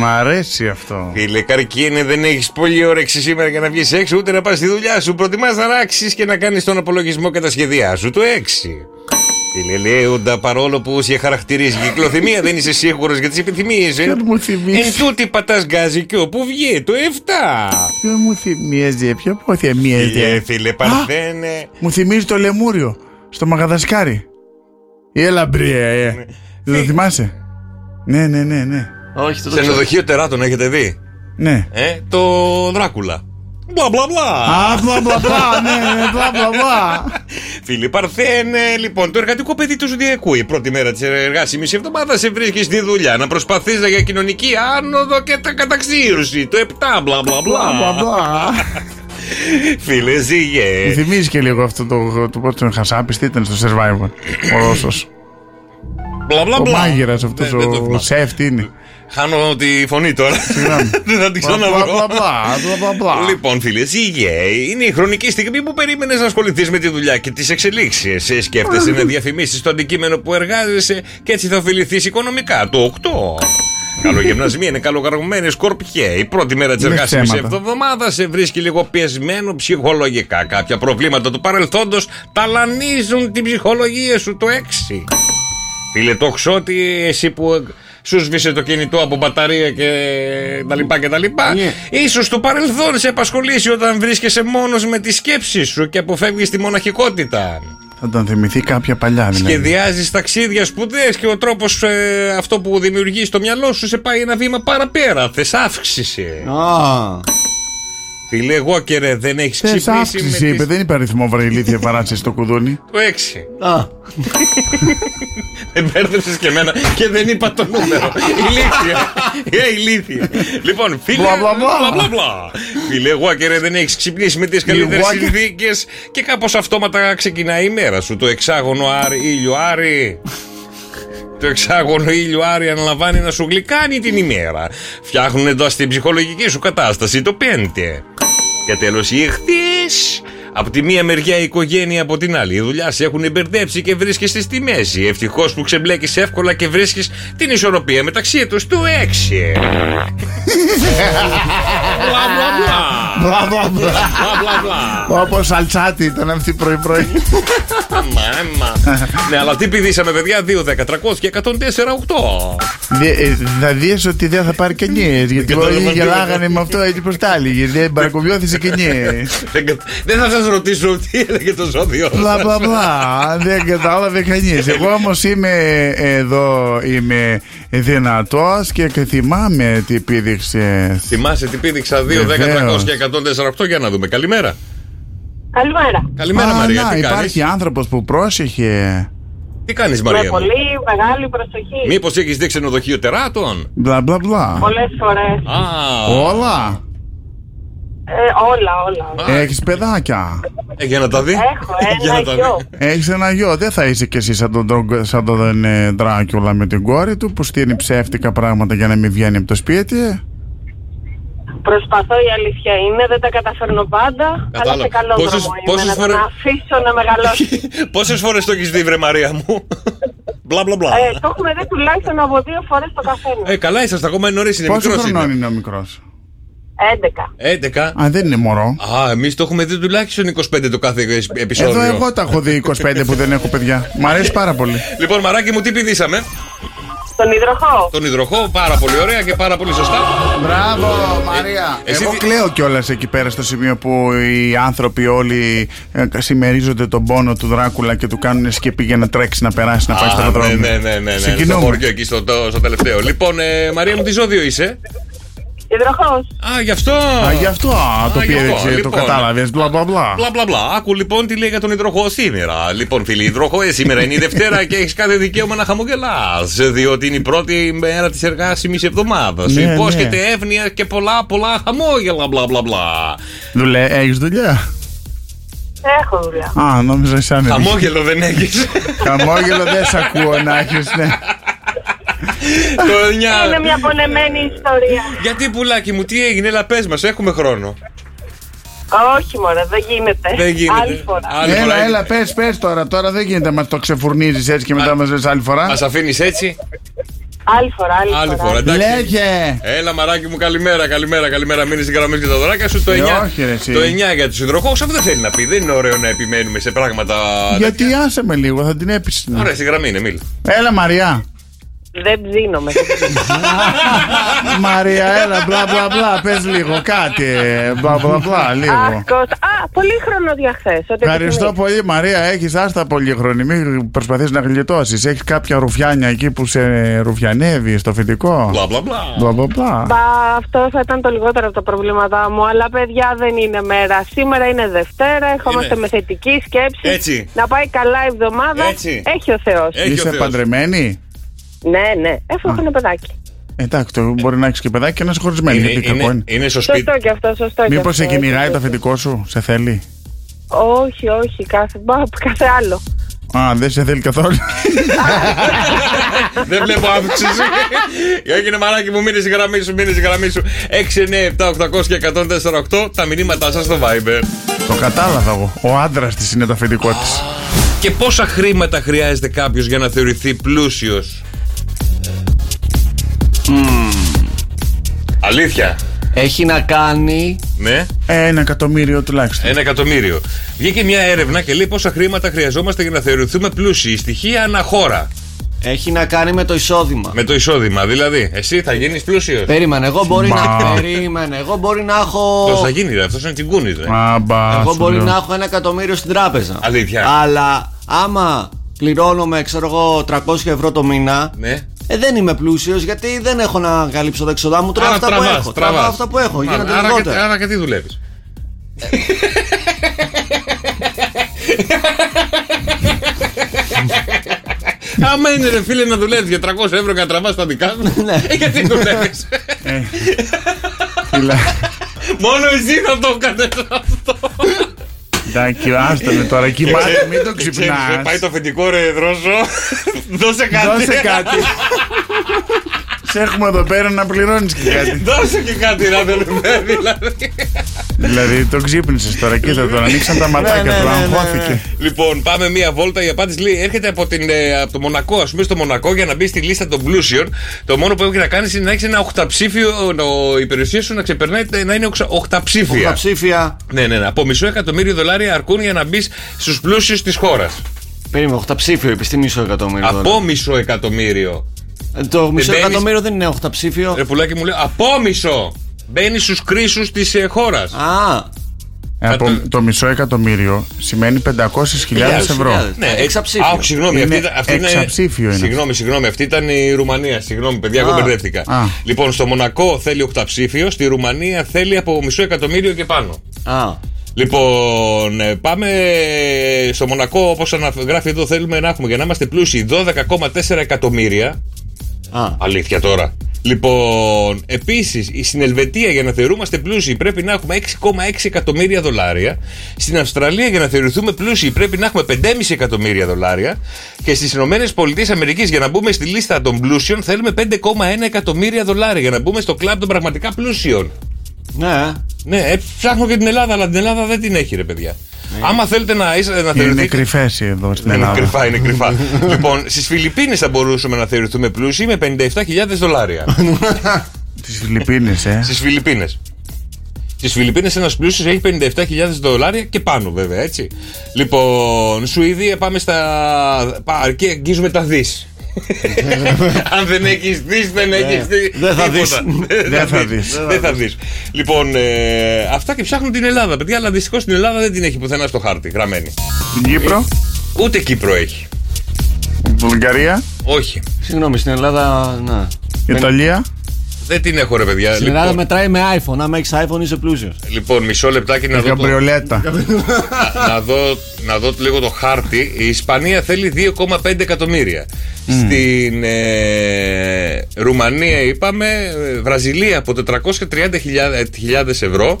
Μμμ, Μ' αρέσει αυτό. Φίλε, καρκίνε, δεν έχεις πολύ όρεξη σήμερα για να βγεις έξω ούτε να πας στη δουλειά σου. Προτιμάς να ράξεις και να κάνεις τον απολογισμό και τα σχέδιά σου. Το 6. Φίλε, Λέοντα, παρόλο που σε χαρακτηρίζει η κυκλοθυμία, δεν είσαι σίγουρος για τις επιθυμίες. Ποιο μου θυμίζει; Εν τούτη πατάς γκάζι και όπου βγει, το 7. Ποιο μου θυμίζει, ποιο μου Φίλε, θυμίζει. φίλε, παρθένε. Μου θυμίζει το λεμούριο στο Μαγαδασκάρι. Η Ελαμπρία, ε. Δεν το θυμάσαι; Ναι, ναι, ναι, ναι. Όχι, το ξέρω. Ξενοδοχείο τεράτων έχετε δει; Ναι. Ε, το Δράκουλα. Μπλα μπλα μπλα. Α, μπλα μπλα μπλα, ναι, ναι, μπλα μπλα μπλα. Φίλοι Παρθένε, λοιπόν, το εργατικό παιδί του Ζωτιακού. Η πρώτη μέρα της εργάσιμης εβδομάδας σε βρίσκεις στη δουλειά να προσπαθείς για κοινωνική άνοδο και τα καταξύρωση. Το 7, μπλα μπλα Μπλα μπλα μπλα. μπλα. Φίλε, Μου ζήγε. θυμίζει και λίγο αυτό το, το πρώτο Χασάπης, τι ήταν στο Survivor. Ο Ρώσος. Μπλα μπλα Ο μπλα. μάγειρας αυτός, Δεν- δεν το ο θυμάμαι. σεφ, τι είναι. Χάνω τη φωνή τώρα. Συγγνώμη. Δεν θα την Μπλα, μπλα, ξαναβρω. μπλα, μπλα, μπλα, μπλα. Λοιπόν, φίλε, ζήγε. Είναι η χρονική στιγμή που περίμενες να ασχοληθείς με τη δουλειά και τις εξελίξεις. Σκέφτεσαι να διαφημίσεις το αντικείμενο που εργάζεσαι και έτσι θα ωφεληθείς οικονομικά. Το 8. Καλογυμνασμοί είναι καλογραμμένοι σκορπιές. Η πρώτη μέρα της Είναι εργάσιμη ψέματα. εβδομάδας σε βρίσκει λίγο πιεσμένο ψυχολογικά. Κάποια προβλήματα του παρελθόντος ταλανίζουν την ψυχολογία σου. Το 6. Φίλε, το ξότι εσύ που σου σβήσε το κινητό από μπαταρία και τα λοιπά και τα λοιπά. Ναι. Ίσως το παρελθόν σε απασχολήσει όταν βρίσκεσαι μόνος με τη σκέψη σου και αποφεύγεις τη μοναχικότητα. Θα τον θυμηθεί κάποια παλιά δηλαδή. Σχεδιάζεις ταξίδια σπουδές και ο τρόπος αυτό που δημιουργείς στο μυαλό σου σε πάει ένα βήμα παραπέρα. Θες αύξηση. Α, Φίλε, εγώ και ρε, δεν έχεις Θες ξυπνήσει αύξηση, με είπε. τις... Δεν είπε αριθμό βρελίθια παράτηση στο κουδούνι. Το 6. α. Δεν μπέρδεψε και εμένα και δεν είπα το νούμερο. ηλίθεια. Ε, ηλίθεια. Λοιπόν, φίλε. Μπλα, μπλα, μπλα. μπλα, μπλα. Φίλε, εγώ και ρε, δεν έχεις ξυπνήσει με τις καλύτερες Walker. συνθήκες και κάπως αυτόματα ξεκινάει η μέρα σου. Το εξάγωνο Άρη, ήλιο Άρη. Το εξάγωνο ήλιο Άρη αναλαμβάνει να σου γλυκάνει την ημέρα. Φτιάχνουν εδώ στην ψυχολογική σου κατάσταση το πέντε. Και τέλο οι εχθείς Από τη μία μεριά η οικογένεια, από την άλλη η δουλειάς σε έχουν μπερδέψει και βρίσκεσαι στη μέση. Ευτυχώς που ξεμπλέκεις εύκολα και βρίσκεις την ισορροπία μεταξύ τους του 6. Μπλα μπλα μπλα. Μπλα μπλα μπλα. Μπλα μπλα μπλα. Όπως αλτσάτη ήταν αυτή πρωί-πρωί. Μάμα. Ναι, αλλά τι πηδήσαμε, παιδιά, 2, 10, 300 και 104, 8. Δε- ε, Θα δεις ότι δεν θα πάρει κανείς Γιατί Κατάλαβα όλοι τι γελάγανε με αυτό έτσι πως τα έλεγε Δεν παρακομιώθησε κανείς Δεν κα- Δεν θα σας ρωτήσω τι έλεγε το ζώδιο. Μπλα μπλα μπλα Δεν κατάλαβε κανείς Εγώ όμως είμαι εδώ Είμαι δυνατός Και θυμάμαι τι πήδηξες Θυμάσαι τι πήδηξα 2, 10, 300 Βεβαίως. και 104, 8 για να δούμε. Καλημέρα. Καλημέρα. Καλημέρα, Α, Μαρία. να, Τι κάνεις; υπάρχει άνθρωπος που πρόσεχε Τι κάνεις, Με Μαρία. μου; πολύ μεγάλη προσοχή. Μήπως έχεις δει ξενοδοχείο τεράτων; Μπλα μπλα μπλα Πολλές φορές. Α, Όλα; Ε, όλα, όλα. Α. Έχεις παιδάκια; Ε, για να τα δει. Έχω Για ένα να τα γιο. δει. Έχεις ένα γιο; Δεν θα είσαι κι εσύ σαν τον, Ντρογκ- σαν τον ε, Δράκουλα με την κόρη του Που στείνει ψεύτικα πράγματα για να μην βγαίνει από το σπίτι; Προσπαθώ η αλήθεια είναι, δεν τα καταφέρνω πάντα. Αλλά Κατάλαβα. σε καλό Πόσες- δρόμο είμαι πόσες να φορές- τον αφήσω να μεγαλώσει. Πόσες φορές το έχεις δει, βρε Μαρία μου; Μπλα μπλα μπλα. ε, το έχουμε δει τουλάχιστον από δύο φορές το καθένα. Ε, καλά είσαστε ακόμα νωρίς, είναι Πόσο μικρός. χρονών είναι ο μικρός; 11. 11. Α δεν είναι μωρό Α, εμείς το έχουμε δει τουλάχιστον 25 το κάθε επεισόδιο. Εδώ εγώ τα έχω δει 25 που δεν έχω παιδιά. Μ' αρέσει πάρα πολύ. Λοιπόν, μαράκι μου, τι πηδήσαμε; Τον υδροχό. Τον υδροχό, πάρα πολύ ωραία και πάρα πολύ σωστά. Μπράβο, Μαρία. εσύ Εγώ τι- κλαίω κιόλας εκεί πέρα στο σημείο που οι άνθρωποι όλοι ε, συμμερίζονται τον πόνο του Δράκουλα και του κάνουν σκεπή για να τρέξει να περάσει να πάει στο Α, δρόμο. ναι, ναι, ναι, ναι, ναι. Στο Συγκινούμε. χωριό εκεί στο, το- στο τελευταίο. Λοιπόν, ε, Μαρία μου, τι ζώδιο είσαι; Υδροχό. Α, γι' αυτό. Α, γι' αυτό α, το γι' αυτό, πήρεξε, το λοιπόν. κατάλαβες. Μπλα μπλα μπλα. Μπλα μπλα μπλα. Άκου λοιπόν τι λέει για τον υδροχό σήμερα. Λοιπόν, φίλοι υδροχό, σήμερα είναι η Δευτέρα και έχεις κάθε δικαίωμα να χαμογελάς. Διότι είναι η πρώτη μέρα της εργάσιμης εβδομάδας. Σου Ναι, υπόσχεται ναι. εύνοια και πολλά πολλά χαμόγελα. Μπλα μπλα μπλα. Δουλε, έχεις δουλειά; Έχω δουλειά. Α, νόμιζα σαν. Χαμόγελο δεν έχεις. Χαμόγελο δεν σε ακούω να έχεις, ναι. Το Είναι 9. μια πονεμένη ιστορία. Γιατί πουλάκι μου, τι έγινε, έλα πες μας, έχουμε χρόνο. Όχι, μωρέ, δεν γίνεται. Δεν γίνεται. Άλλη φορά. Άλλη Έλα, φορά. έλα, πες, πες τώρα. Τώρα δεν γίνεται, μα το ξεφουρνίζεις έτσι και μετά μας λες άλλη φορά. Μας αφήνεις έτσι; Άλλη φορά, άλλη, Άλλη φορά. φορά, εντάξει. Λέγε! Έλα, μαράκι μου, καλημέρα, καλημέρα, καλημέρα. Μείνεις στην γραμμή και τα δωράκια σου. Το 9, Ε, όχι, ρε, εσύ. το 9 για τους υδροχώου. Αυτό δεν θέλει να πει. Δεν είναι ωραίο να επιμένουμε σε πράγματα. Γιατί άσε με λίγο, θα την έπεισε. Ωραία, στη γραμμή είναι, μίλ. Έλα, Μαριά. Δεν ψήνομαι. δεν ψήνομαι. Μαρία, έλα, μπλα μπλα μπλα. Πες λίγο κάτι. ε, Μπλα μπλα μπλα, Αχ, λίγο. Κώστα. Α, πολύ χρόνο διαχθέ. Ευχαριστώ πολύ, Μαρία. Έχεις άστα πολύχρονη. Μην προσπαθείς να γλιτώσεις. Έχεις κάποια ρουφιάνια εκεί που σε ρουφιανεύει στο φοιτικό. Μπλα μπλα μπλα. Μπλα μπλα μπλα. Μπα, αυτό θα ήταν το λιγότερο από τα προβλήματά μου. Αλλά παιδιά δεν είναι μέρα. Σήμερα είναι Δευτέρα. Ερχόμαστε Είναι. με θετική σκέψη. Έτσι. Να πάει καλά η εβδομάδα. Έτσι. Έχει ο Θεός. Έχει ο Είσαι Θεός. παντρεμένη; Ναι, ναι. Έχω έχω ένα παιδάκι. Εντάξει, το μπορεί να έχεις και παιδάκι και να είσαι χωρισμένη. Είναι, Γιατί κακό είναι, είναι. είναι στο σπίτι. Σωστό και αυτό, σωστό και Μήπως αυτό. σε κυνηγάει Έχει το δίκιο. αφεντικό σου, σε θέλει; Όχι, όχι. Κάθε, μπα, κάθε άλλο. Α, δεν σε θέλει καθόλου. Δεν βλέπω αύξηση. Έγινε μαράκι μου, μείνεις στη γραμμή σου, μείνεις στη γραμμή σου. 6, 9, 7, 800 και 148. Τα μηνύματά σας στο Viber. το κατάλαβα εγώ. Ο άντρας της είναι το αφεντικό της. Και πόσα χρήματα χρειάζεται κάποιος για να θεωρηθεί πλούσιος; Αλήθεια. Έχει να κάνει. Ναι, Ένα εκατομμύριο τουλάχιστον. ένα εκατομμύριο. Βγήκε μια έρευνα και λέει πόσα χρήματα χρειαζόμαστε για να θεωρηθούμε πλούσιοι. Στοιχεία αναχώρα. Έχει να κάνει με το εισόδημα. Με το εισόδημα, δηλαδή. Εσύ θα γίνεις πλούσιος. Περίμενε, εγώ μπορεί Μα. να. Περίμενε, εγώ μπορεί να έχω. Πώς θα γίνει, ρε, αυτός είναι τσιγκούνι, ρε. Αμπα, Εγώ σου μπορεί λέω. να έχω ένα εκατομμύριο στην τράπεζα. Αλήθεια. Αλλά άμα πληρώνομαι, ξέρω εγώ, 300 ευρώ το μήνα. Ναι. Ε, δεν είμαι πλούσιος γιατί δεν έχω να καλύψω τα έξοδά μου. Τρώω Άρα αυτά που τραβάς, έχω. τραβάς. Τραβάω αυτά που έχω. Άρα, Γίνεται άρα, και, λιγότερα. άρα και τι δουλεύεις; Άμα είναι ρε φίλε να δουλεύεις για 300 ευρώ και να τραβάς τα δικά σου, Ναι. ε, γιατί δουλεύεις; Φίλα, Μόνο εσύ θα το έκανες αυτό. Εντάξει, άστο με τώρα. Κοιμάται, μην το Ξέρεις, ε, Πάει ξυπνάς. το αφεντικό ρε δρόσο. Δώσε κάτι. Δώσε κάτι. Σε έχουμε εδώ πέρα να πληρώνεις και κάτι. Δώσε και κάτι να δεν δηλαδή. Δηλαδή το ξύπνησες τώρα, κοίτα τον ανοίξαν τα ματάκια ναι, του, ναι, ναι, αγχώθηκε. Λοιπόν, πάμε μία βόλτα. Η απάντηση λέει: Έρχεται από, την, ε, από το Μονακό. Α πούμε, στο Μονακό για να μπει στη λίστα των πλούσιων. Το μόνο που έχει να κάνει είναι να έχεις ένα οχταψήφιο. ο- Η περιουσία σου να ξεπερνάει να είναι οξα- οχταψήφια. Τα ψήφια. Ναι, ναι, ναι. Από μισό εκατομμύριο δολάρια αρκούν για να μπεις στους πλούσιου της χώρας. Περίμενε, οχταψήφιο είπε, τι μισό εκατομμύριο. Από δολάρια. μισό εκατομμύριο. Ε, Το μισό μπαίνεις- εκατομμύριο δεν είναι οχταψήφιο. Ρε πουλάκι μου λέει: Από μισό! Μπαίνει στους κρίσους της ε, χώρας. Α, Ε, από το- το μισό εκατομμύριο σημαίνει 500.000 ευρώ. χιλιάδες. Ναι, Εξαψήφιο. Α, όχι, συγγνώμη, Είναι αυτή, ήταν- αυτή είναι. εξαψήφιο είναι. Συγγνώμη, συγγνώμη, αυτή ήταν η Ρουμανία. Συγγνώμη, παιδιά, εγώ Α. μπερδεύτηκα. Α. Λοιπόν, στο Μονακό θέλει οκταψήφιο, στη Ρουμανία θέλει από μισό εκατομμύριο και πάνω. α. Λοιπόν, ε, πάμε στο Μονακό, όπως γράφει εδώ, θέλουμε να έχουμε για να είμαστε πλούσιοι 12,4 εκατομμύρια. Α. Αλήθεια τώρα. Λοιπόν, επίσης, στην Ελβετία για να θεωρούμαστε πλούσιοι πρέπει να έχουμε 6,6 εκατομμύρια δολάρια. Στην Αυστραλία για να θεωρηθούμε πλούσιοι πρέπει να έχουμε 5,5 εκατομμύρια δολάρια. Και στις Ηνωμένες Πολιτείες Αμερικής για να μπούμε στη λίστα των πλούσιων θέλουμε 5,1 εκατομμύρια δολάρια για να μπούμε στο κλαμπ των πραγματικά πλούσιων. Ναι. Ναι, ε, ψάχνω και την Ελλάδα, αλλά την Ελλάδα δεν την έχει, ρε παιδιά. Άμα θέλετε να, είστε- να Είναι θεωρηθείτε. κρυφές εδώ στην Είναι Ελλάδα. κρυφά, είναι κρυφά. λοιπόν, στις Φιλιππίνες θα μπορούσαμε να θεωρηθούμε πλούσιοι με 57.000 δολάρια. Στι Φιλιππίνες, ε. Στις Φιλιππίνες. Στις Φιλιππίνες ένας πλούσιος έχει 57.000 δολάρια και πάνω, βέβαια, έτσι. Λοιπόν, Σουηδία πάμε στα. πα- Αρκεί αγγίζουμε τα δις. Αν δεν έχεις δεις, δεν έχεις δει. Δεν θα δεις. Δεν θα δεις. Δεν θα δεις. Λοιπόν, ε, αυτά και ψάχνουν την Ελλάδα, παιδιά, αλλά δυστυχώς την Ελλάδα δεν την έχει πουθενά στο χάρτη γραμμένη. Την Κύπρο, Ούτε Κύπρο έχει. Βουλγαρία, Όχι. Συγγνώμη, στην Ελλάδα. Να. Ιταλία; Δεν την έχω, ρε παιδιά. Στην Ελλάδα Λοιπόν, μετράει με iPhone. Άμα έχεις iPhone είσαι πλούσιος. λοιπόν, μισό λεπτάκι να δω. το- Καμπριολέτα. να, να δω, να δω λίγο το χάρτη. Η Ισπανία θέλει 2,5 εκατομμύρια. Στην ε, Ρουμανία είπαμε, ε, Βραζιλία από 430.000 ευρώ.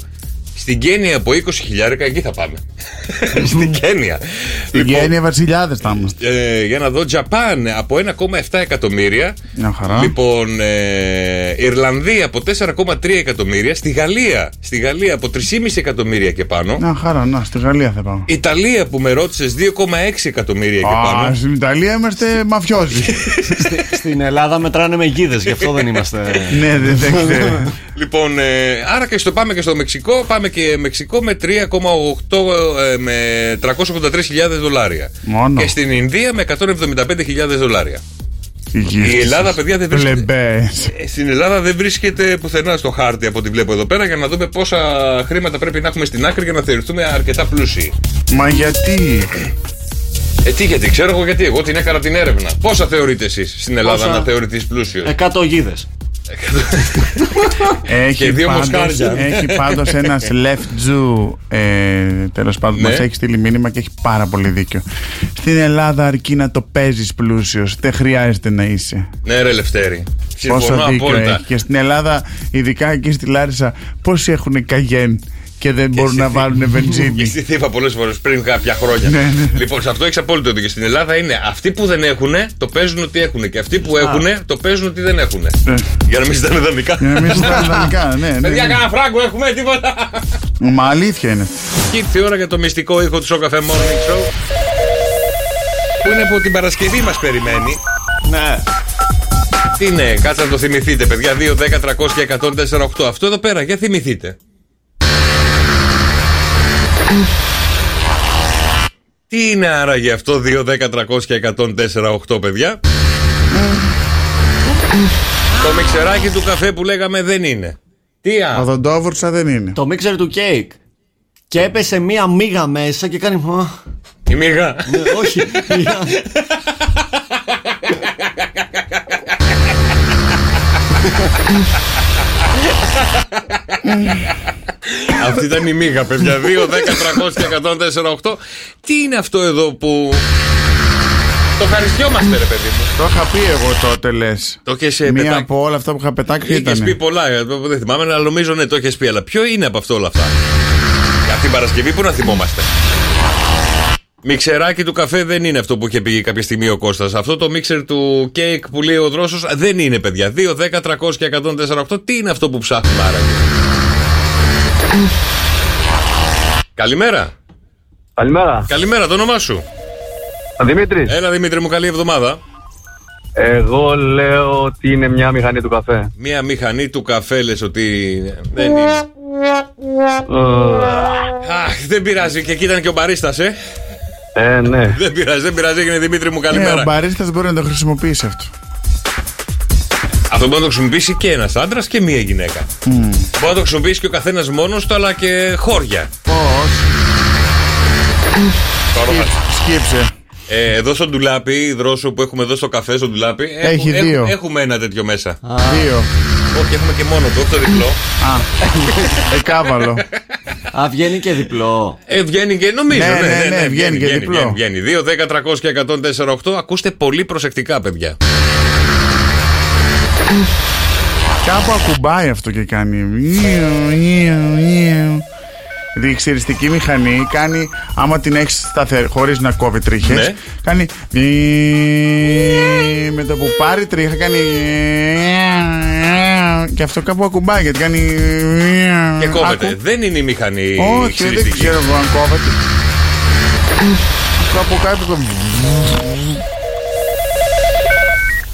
Στην Κένια από 20.000, εκεί θα πάμε. Στην Κένια. Στην Γένεια Βασιλιάδες θα είμαστε. Ε, για να δω, Τζαπάν από 1,7 εκατομμύρια. Μια χαρά. Λοιπόν, ε, Ιρλανδία από 4,3 εκατομμύρια. Στη Γαλλία, στη Γαλλία από 3,5 εκατομμύρια και πάνω. Μια χαρά, να, στη Γαλλία θα πάμε. Ιταλία που με ρώτησες 2,6 εκατομμύρια και Α, πάνω. στην Ιταλία είμαστε μαφιόζοι. Στην Ελλάδα μετράνε με γίδες, γι' αυτό δεν είμαστε. ναι, δεν δεν ξέρω. Λοιπόν, ε, άρα και στο πάμε και στο Μεξικό. Πάμε και Μεξικό με 3,8 ε, με 383.000 δολάρια. Μόνο. Και στην Ινδία με 175.000 δολάρια. γύφτισες. Η Ελλάδα, παιδιά, δεν βρίσκεται. Πλεμπές. Ε, Στην Ελλάδα δεν βρίσκεται πουθενά στο χάρτη από ό,τι βλέπω εδώ πέρα για να δούμε πόσα χρήματα πρέπει να έχουμε στην άκρη για να θεωρηθούμε αρκετά πλούσιοι. Μα γιατί; Ε, τι γιατί, ξέρω εγώ γιατί. Εγώ την έκανα την έρευνα. Πόσα θεωρείτε εσείς στην Ελλάδα Πόσα; να θεωρηθείς πλούσιος; 100 γίδες. Έχει Και δύο πάντως, μοσχάρια. έχει πάντως ένας left Jew ε, τέλος πάντων Ναι. μας έχει στείλει μήνυμα και έχει πάρα πολύ δίκιο στην Ελλάδα αρκεί να το παίζεις πλούσιος δεν χρειάζεται να είσαι Ναι, ρε Λευτέρη. Συμφωνώ Πόσο δίκιο απόλυτα. έχει και στην Ελλάδα ειδικά εκεί στη Λάρισα πόσοι έχουν καγέν; Και δεν μπορούν να βάλουν Και βενζίνη στη Θήβα πολλές φορές πριν κάποια χρόνια. Ναι, ναι. Λοιπόν, σε αυτό έχεις απόλυτο δίκιο. Στην Ελλάδα είναι αυτοί που δεν έχουν το παίζουν ότι έχουν και αυτοί που έχουν το παίζουν ότι δεν έχουν. Ναι. Για να μην ζητάνε δανεικά. για να μην ζητάνε δανεικά ναι, ναι, Παιδιά, ναι. κανένα φράγκο έχουμε, τίποτα. Μα αλήθεια είναι Και ήρθε η ώρα για το μυστικό ήχο του Σοκαφέ Morning Show. Που είναι από την Παρασκευή μας περιμένει. Ναι. Τι είναι, κάτσε να το θυμηθείτε, παιδιά. 2, 10, 300 και 104, 8. Αυτό εδώ πέρα, για θυμηθείτε. Τι είναι άραγε αυτό, 2, 10, 300 και 104, 8, παιδιά; Το μιξεράκι του καφέ που λέγαμε δεν είναι. Τι α; Οδοντόβουρτσα δεν είναι. Το μίξερ του κέικ. Και έπεσε μία μίγα μέσα και κάνει. «Α». Η μίγα. Ναι, όχι. μία- Αυτή ήταν η μίγα, παιδιά. 2, 10, 300 και 104, 8. Τι είναι αυτό εδώ που. Το ευχαριστιόμαστε, ρε παιδί μου. Το είχα πει εγώ τότε λες. Το έχεις, ε, Μία πετάξει. από όλα αυτά που είχα πετάξει Είχες ήταν. πει πολλά, ε, δεν θυμάμαι, αλλά νομίζω ναι, το έχει πει. Αλλά ποιο είναι από αυτό όλα αυτά; Για αυτή την Παρασκευή που να θυμόμαστε; Μιξεράκι του καφέ δεν είναι αυτό που είχε πει κάποια στιγμή ο Κώστας. Αυτό το μίξερ του κέικ που λέει ο Δρόσος δεν είναι, παιδιά. 2, 10, 300 και 148. Τι είναι αυτό που ψάχνουμε άραγε. Καλημέρα. Καλημέρα. Καλημέρα, το όνομά σου; Δημήτρης. Έλα Δημήτρη μου, καλή εβδομάδα. Εγώ λέω ότι είναι μια μηχανή του καφέ. Μία μηχανή του καφέ λες ότι δεν είναι. Αχ, δεν πειράζει. Και εκεί ήταν και ο μπαρίστας, ε. Ε, ναι. Δεν πειράζει, δεν πειράζει. Έγινε Δημήτρη μου, Ναι, ο καλημέρα. μπαρίστας μπορεί να το χρησιμοποιήσει αυτό. Αυτό μπορεί να το χρησιμοποιήσει και ένας άντρας και μία γυναίκα. Μπορεί να το χρησιμοποιήσει και ο καθένας μόνος του, αλλά και χώρια. Πώς; Τώρα θα- Σκύψε. Ε, εδώ στο ντουλάπι, δρόσο που έχουμε εδώ στο καφέ, στο ντουλάπι. Έχει έχουμε, δύο. έχουμε- Έχουμε ένα τέτοιο μέσα. Δύο. Όχι, έχουμε και μόνο το, όχι το διπλό. Α. Εκάβαλο. Α, βγαίνει και διπλό. Ε, βγαίνει και νομίζω. Ναι, Ναι, ναι, ναι, βγαίνει και διπλό. Βγαίνει, βγαίνει. 2, 10, 300 και 104, 8. Ακούστε πολύ προσεκτικά, παιδιά. Κάπου ακουμπάει αυτό και κάνει. Νιου, νιου, νιου. Η εξαιριστική μηχανή κάνει, άμα την έχεις σταθερή, χωρίς να κόβει τρίχες, Ναι. κάνει. Με το που πάρει τρίχα κάνει. Και αυτό κάπου ακουμπάει γιατί κάνει. Και κόβεται. Ακου- Δεν είναι η μηχανή Όχι, δεν ξυριστική. ξέρω εγώ αν κόβεται. Κάπου κάτω το.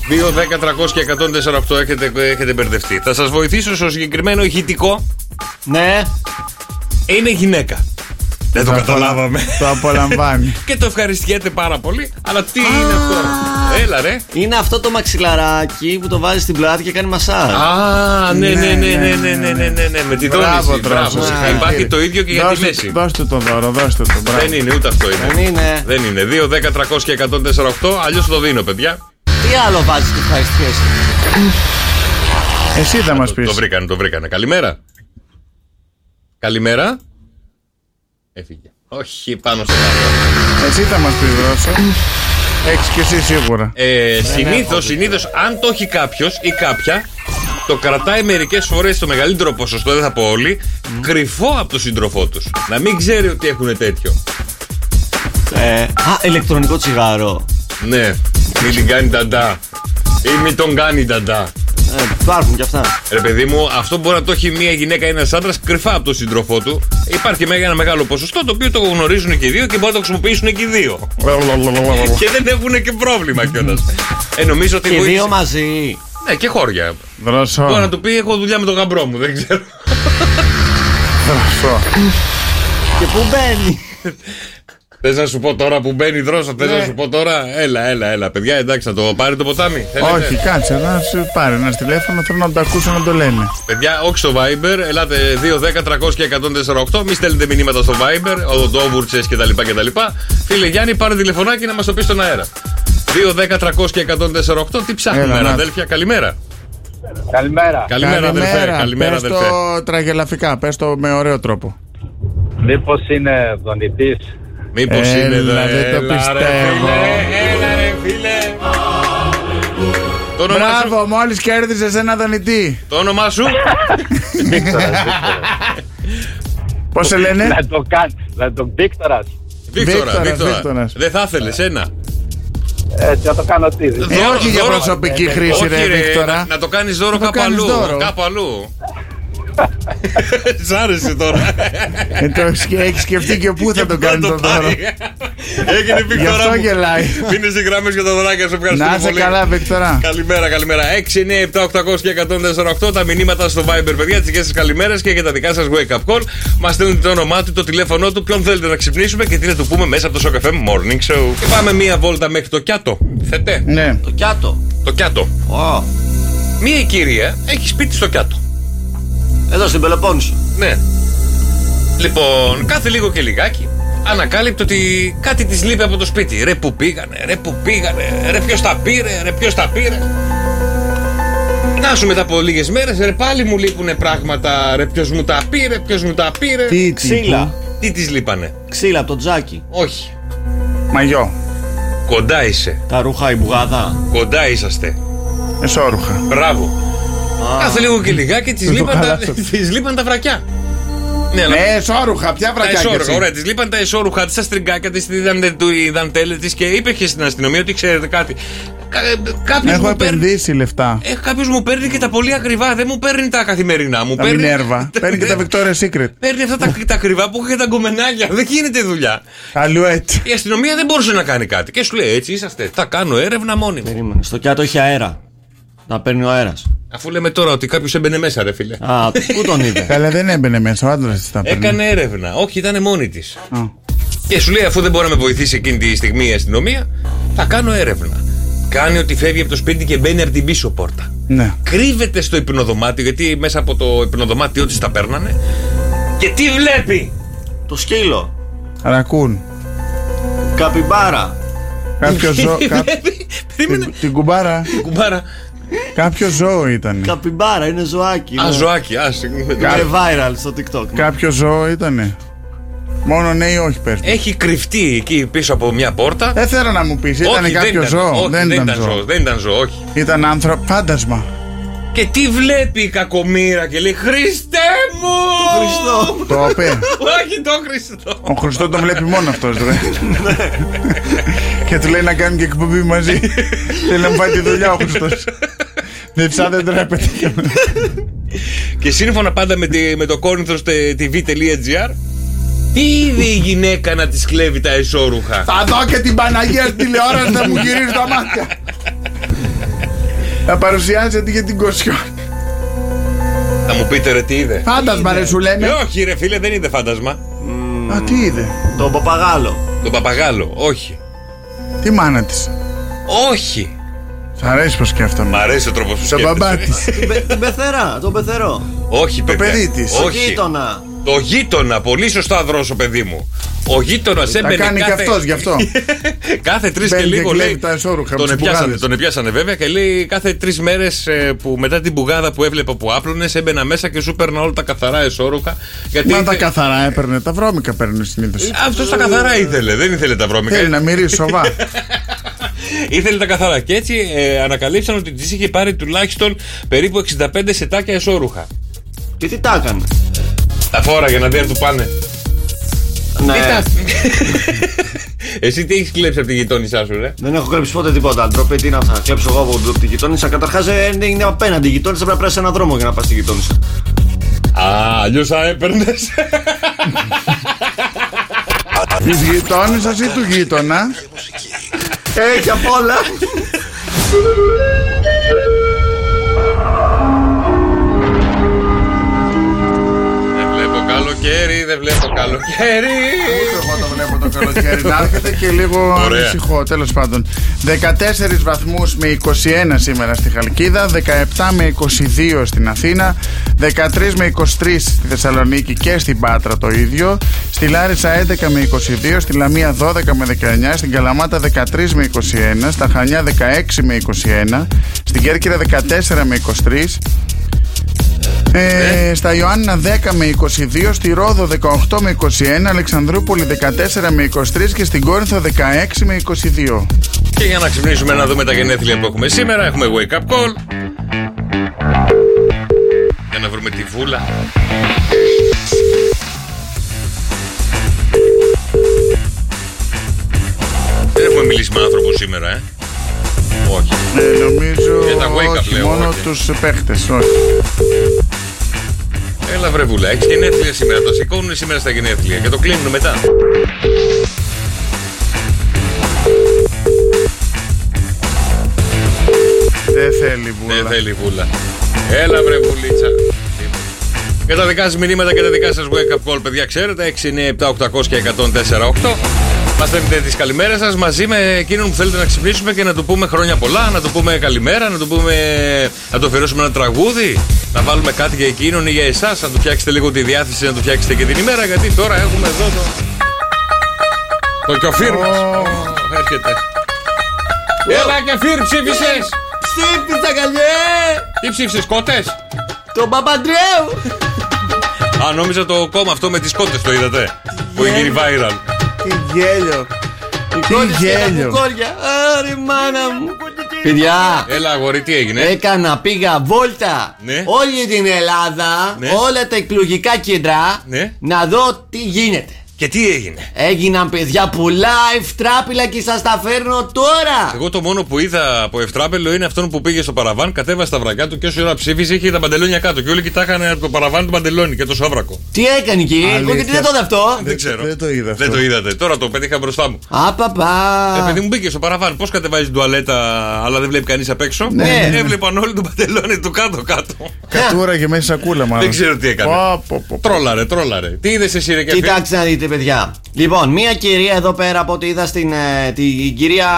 2, 10, 300 και 148 έχετε, έχετε μπερδευτεί. Θα σας βοηθήσω στο συγκεκριμένο ηχητικό. Ναι. Είναι γυναίκα. Δεν το Το καταλάβαμε. Το απολαμβάνει. Και το ευχαριστιέται πάρα πολύ. Αλλά τι είναι αυτό; Έλα ρε. Είναι αυτό το μαξιλαράκι που το βάζεις στην πλάτη και κάνει μασάζ. Α, ναι, ναι, ναι, ναι, ναι, ναι, ναι, ναι, ναι, με τη Μπράβο, δόνηση. Μπράβο. Δρόσο, Υπάρχει συγχαρητήρια. το ίδιο και για τη Δώστε- μέση. Δώστε το δώρο, δώστε το. μπράβο. Δεν είναι, ούτε αυτό Δεν είναι. είναι. Δεν είναι. 2, 10, 300 και 148. Αλλιώς το δίνω, παιδιά. Τι άλλο βάζεις και ευχαριστιέσαι. Εσύ θα μας Το, πεις. το βρήκανε, το βρήκανε. Καλημέρα. Καλημέρα. Έφυγε. Όχι, πάνω στο κάτω. Εσύ θα μας πει, Δρόσο. Έχεις και εσύ σίγουρα. Ε, συνήθως, συνήθως, αν το έχει κάποιος ή κάποια, το κρατάει μερικές φορές το μεγαλύτερο ποσοστό, δεν θα πω όλοι, κρυφό από τον σύντροφό τους. Να μην ξέρει ότι έχουν τέτοιο. Ε, α, ηλεκτρονικό τσιγάρο. Ναι, μην την κάνει ταντά. Ή μην τον κάνει ταντά. Ε, υπάρχουν κι αυτά. Ρε παιδί μου, αυτό μπορεί να το έχει μία γυναίκα ή ένας άντρας κρυφά από τον σύντροφό του. Υπάρχει μέγα- ένα μεγάλο ποσοστό το οποίο το γνωρίζουν και οι δύο και μπορούν να το χρησιμοποιήσουν και οι δύο. και δεν έχουν και πρόβλημα κιόλας. Ε, νομίζω ότι Και βοήθησε- δύο μαζί. Ναι, και χώρια. Δρόσο. Μπορεί να του πει: Έχω δουλειά με τον γαμπρό μου, δεν ξέρω. Δρόσο. Και πού μπαίνει; Θες να σου πω τώρα που μπαίνει δρόσο, θες Ναι. να σου πω τώρα; Έλα, έλα, έλα, παιδιά, εντάξει, να το πάρει το ποτάμι. Θέλετε; Όχι, κάτσε να σου πάρει ένα τηλέφωνο. Θέλω να το ακούσω να το λένε. Παιδιά, όχι στο Viber, ελάτε 2, 10, 300 και 148. Μη στέλνετε μηνύματα στο Viber, οδοντόβουρτσε κτλ, κτλ. Φίλε Γιάννη, πάρε τηλεφωνάκι να μας το πεις στον αέρα. 2, 10, 300 και 148. Τι ψάχνουμε, Έλα, ρε να- αδέλφια, καλημέρα. Καλημέρα. Καλημέρα, αδελφέ. Καλημέρα, πες αδελφέ. το τραγελαφικά, πες το με ωραίο τρόπο. Μήπως είναι δονητή. Μήπως Έλα, είναι εδώ, δεν το έλα, ρε πιστεύω. φίλε, Έλα, ρε φίλε. Το όνομά σου. Μπράβο, μόλις κέρδισες ένα δονητή. Το όνομά σου. Πώς σε λένε; Να το κάνει. Να τον Βίκτορας. Βίκτορα, Βίκτορας, Βίκτορα. Βίκτορας. Δεν θα ήθελε ένα. Έτσι, να το κάνω τι. Ε, όχι για προσωπική χρήση, όχι, ρε, Βίκτορα. Να, να το κάνεις δώρο Να το κάπου κάνεις αλλού. Δώρο. Κάπου αλλού. Σ' άρεσε τώρα. Ε, το σκε- έχεις σκεφτεί και πού θα το κάνεις το δώρο. Έγινε Γι' Βίκτορα. αυτό μου. γελάει. Μείνε σε γραμμές για τα δωράκια σου. Ευχαριστούμε Να είσαι πολύ. καλά, Βίκτορα. Καλημέρα, καλημέρα. 6, 9, 7, 800 και 148 τα μηνύματα στο Viber, παιδιά. Τις δικές σας καλημέρες και για τα δικά σας wake up call. Μας στέλνουν το όνομά του, το τηλέφωνό του, ποιον θέλετε να ξυπνήσουμε και τι να του πούμε μέσα από το Shock FM Morning Show. Και πάμε μία βόλτα μέχρι το Κιάτο. Θετέ. Ναι. Το κιάτο. Το Κιάτο. Ω. Μία κυρία έχει σπίτι στο Κιάτο. Εδώ στην Πελοπόννησο. Ναι. Λοιπόν, κάθε λίγο και λιγάκι ανακάλυπτε ότι κάτι της λείπει από το σπίτι. Ρε που πήγανε, ρε που πήγανε, ρε ποιος τα πήρε, ρε ποιος τα πήρε. Να σου μετά από λίγες μέρες, ρε πάλι μου λείπουνε πράγματα. Ρε ποιος μου τα πήρε, ποιος μου τα πήρε. Τι, τι, Ξύλα. Τι της λείπανε; Ξύλα από το τζάκι. Όχι. Μαγιό. Κοντά είσαι. Τα ρούχα η μπουγάδα. Κοντά είσαστε. Εσόρουχα. Μπράβο. Κάθε λίγο και λιγάκι τη Δεν το λείπαν, τα- χαλάσατε. της λείπαν τα βρακιά. Ναι, αλλά Ναι, εσόρουχα, ποια τα βρακιά εσώρουχα. Ωραία, τη λείπαν τα εσώρουχα της, τα στριγκάκια τη, τη δαντέλε της και είπε και στην αστυνομία ότι ξέρετε κάτι. Κάποιος Έχω μου παίρνει. επενδύσει λεφτά. Ε, κάποιος μου παίρνει και τα πολύ ακριβά, δεν μου παίρνει τα καθημερινά. Μου Τα παίρνει, Μινέρβα. Παίρνει και τα Victoria's Secret. παίρνει αυτά τα, τα ακριβά που έχει τα γκομενάκια. Δεν γίνεται δουλειά. Αλουέτ. Η αστυνομία δεν μπορούσε να κάνει κάτι. Και σου λέει έτσι είσαστε. Θα κάνω έρευνα μόνιμη. Περίμενε. Στο κιάτο έχει αέρα. Να παίρνει ο αέρας. Αφού λέμε τώρα ότι κάποιος έμπαινε μέσα, ρε φίλε. Α, πού τον είδε; Καλά, δεν έμπαινε μέσα. Ο άντρας τη τα παίρνει. Έκανε έρευνα. Όχι, ήταν μόνη της. Α. Και σου λέει, αφού δεν μπορεί να με βοηθήσει εκείνη τη στιγμή η αστυνομία, θα κάνω έρευνα. Κάνει ότι φεύγει από το σπίτι και μπαίνει από την πίσω πόρτα. Ναι. Κρύβεται στο υπνοδωμάτιο, γιατί μέσα από το υπνοδωμάτιο της τα παίρνανε. Και τι βλέπει! Το σκύλο. Ρακούν. Καπιμπάρα. Κάποιος ζώο. κα- Περίμενε. την- Την κουμπάρα. Κουμπάρα. Κάποιο ζώο ήταν. Καπιμπάρα, είναι ζωάκι. Α, είναι- ζωάκι, α. συγγνώμη. Είναι viral στο TikTok. Κάποιο ζώο ήτανε. Μόνο ναι ή όχι πες. μου. Έχει κρυφτεί εκεί πίσω από μια πόρτα. Δεν θέλω να μου πεις, ήταν Όχι, δεν κάποιο ήταν. ζώο. Όχι, δεν ήταν ζώο. Δεν ήταν ζώο, όχι. Ήταν άνθρωπο. Φάντασμα. Και τι βλέπει η κακομήρα και λέει Χριστέ μου! Χριστό. Το είπε. Όχι το Χριστό! Ο Χριστό τον βλέπει μόνο αυτός, ρε. Και του λέει να κάνουν και εκπομπή μαζί. Θέλει να μου πάει τη δουλειά ο Χριστός. Δεν ψά δεν τρέπεται. Και σύμφωνα πάντα με, τη, με το κόρνηθρος.tv.gr τι είδε η γυναίκα να της κλέβει τα εσώρουχα; Θα δω και την Παναγία στην τηλεόραση να μου γυρίζει τα μάτια. Θα παρουσιάζεται για την Κοσιόν. Θα μου πείτε ρε τι είδε; Φάντασμα ρε σου Ε, λένε. όχι ρε φίλε δεν είδε φάντασμα. Α, τι είδε; Το παπαγάλο. Τον παπαγάλο. Όχι. Τι μάνα της. Όχι. Σ' αρέσει πως σκέφτομαι. Μ' αρέσει ο τρόπος που Το σκέφτεσαι. μπαμπά της. Την πε- Την πεθερά, τον πεθερό. Όχι, παιδιά. παιδί της. Το Όχι. γείτονα. Το γείτονα, πολύ σωστά δρόσο παιδί μου. Ο γείτονας έμπαινε. κάνει κάθε... και αυτός γι' αυτό. κάθε τρεις και Μπαίνει και λίγο κλέβει λέει. τα εσώρουχα από Τον τις επιάσανε, μπουγάδες. τον επιάσανε βέβαια και λέει κάθε τρεις μέρες που μετά την μπουγάδα που έβλεπα που άπλωνες έμπαινα μέσα και σου έπαιρνα όλα τα καθαρά εσώρουχα. Γιατί Μα τα καθαρά έπαιρνε, τα βρώμικα παίρνει συνήθως. Αυτός τα καθαρά ήθελε, δεν ήθελε τα βρώμικα. Θέλει να μυρίσει σοβά. Ήθελε τα καθαρά. Και έτσι ε, ανακαλύψαν ότι της είχε πάρει τουλάχιστον περίπου 65 σετάκια εσώρουχα. Και τι τα έκανε; Τα φόραγε να δει αν του πάνε. Ναι, Τι τα- Εσύ τι έχεις κλέψει από τη γειτόνισά σου, ρε; δεν έχω κλέψει ποτέ τίποτα. Ντροπή, τι να θα κλέψω εγώ από τη γειτόνισσα. Καταρχάς είναι απέναντι. Η γειτόνισσα πρέπει να περάσει ένα δρόμο για να πας στη γειτόνισσα. Α, αλλιώς θα έπαιρνες. Της γειτόνισσας ή του γείτονα; Έχει απ' όλα. καλοκαίρι, δεν βλέπω καλοκαίρι. Εγώ το βλέπω το καλοκαίρι να έρχεται και λίγο Ωραία. ανησυχώ. Τέλος πάντων. 14 βαθμούς με 21 σήμερα στη Χαλκίδα, 17 με 22 στην Αθήνα, 13 με 23 στη Θεσσαλονίκη και στην Πάτρα το ίδιο, στη Λάρισα 11 με 22, στη Λαμία 12 με 19, στην Καλαμάτα 13 με 21, στα Χανιά 16 με 21, στην Κέρκυρα 14 με 23, ε, στα Ιωάννα 10 με 22, στη Ρόδο 18 με 21, Αλεξανδρούπολη 14 με 23 και στην Κόρινθο 16 με 22. Και για να ξυπνήσουμε να δούμε τα γενέθλια που έχουμε σήμερα, έχουμε wake up call. Για να βρούμε τη βούλα. Δεν έχουμε μιλήσει με άνθρωπο σήμερα, ε. Όχι. Ε, νομίζω Για τα wake up όχι, λέω, μόνο όχι. τους παίχτες, όχι. Έλα βρε βούλα, έχεις γενέθλια σήμερα. Το σηκώνουν σήμερα στα γενέθλια και το κλείνουν μετά. Δεν θέλει βούλα. Δεν θέλει βούλα. Έλα βρε βουλίτσα. Για τα δικά σας μηνύματα και τα δικά σας wake up call, παιδιά, ξέρετε, 6, 9, 7, 800 και 104, 8. Μας στέλνετε τις καλημέρες σας μαζί με εκείνον που θέλετε να ξυπνήσουμε και να του πούμε χρόνια πολλά, να του πούμε καλημέρα, να του πούμε. να του αφιερώσουμε ένα τραγούδι, να βάλουμε κάτι για εκείνον ή για εσάς, να του φτιάξετε λίγο τη διάθεση, να του φτιάξετε και την ημέρα. Γιατί τώρα έχουμε εδώ το. Το κιοφύρ μα. Έρχεται. Έλα κιοφύρ, ψήφισες! Ψήφισα καλιέ! Τι ψήφισες, κότες! Τον Παπαντρέου! Α, νόμιζα το κόμμα αυτό με τις κότες το είδατε. Που έχει γίνει viral. Τι γέλιο. Τι Κόλλησε τα γέλιο. κουκόλια. Άρη μάνα μου. Παιδιά, Έλα, αγόρι, τι έγινε; έκανα, πήγα βόλτα Ναι. όλη την Ελλάδα, Ναι. όλα τα εκλογικά κέντρα, Ναι. να δω τι γίνεται. Και τι έγινε; Έγιναν παιδιά πολλά ευτράπηλα και σας τα φέρνω τώρα. Εγώ το μόνο που είδα από Ευτράπελο είναι αυτόν που πήγε στο παραβάν, κατέβασε τα βρακιά του και όση ώρα ψήφιζε είχε τα παντελόνια κάτω. Και όλοι κοιτάγανε από το παραβάν του παντελόνι και το σόβρακο. Τι έκανε εκεί, εγώ Αλήθεια. γιατί δεν το είδα αυτό. Δεν ξέρω. δεν το είδα αυτό. Δεν το είδατε. Τώρα το πέτυχα μπροστά μου. Α, παπά. Ε, παιδί μου μπήκε στο παραβάν. Πώς κατεβάζεις την τουαλέτα, αλλά δεν βλέπει κανείς απ' έξω; Ναι. Έβλεπαν όλοι το παντελόνι του κάτω-κάτω. Κατούρα και μέσα σακούλα μάλλον. Δεν ξέρω τι έκανε. Πω, πω, πω. Τρόλαρε, τρόλαρε. Τι είδες εσύ, ρε Κεφί; Κοιτάξτε να δείτε, παιδιά. Λοιπόν, μία κυρία εδώ πέρα από ό,τι είδα στην. ε, την κυρία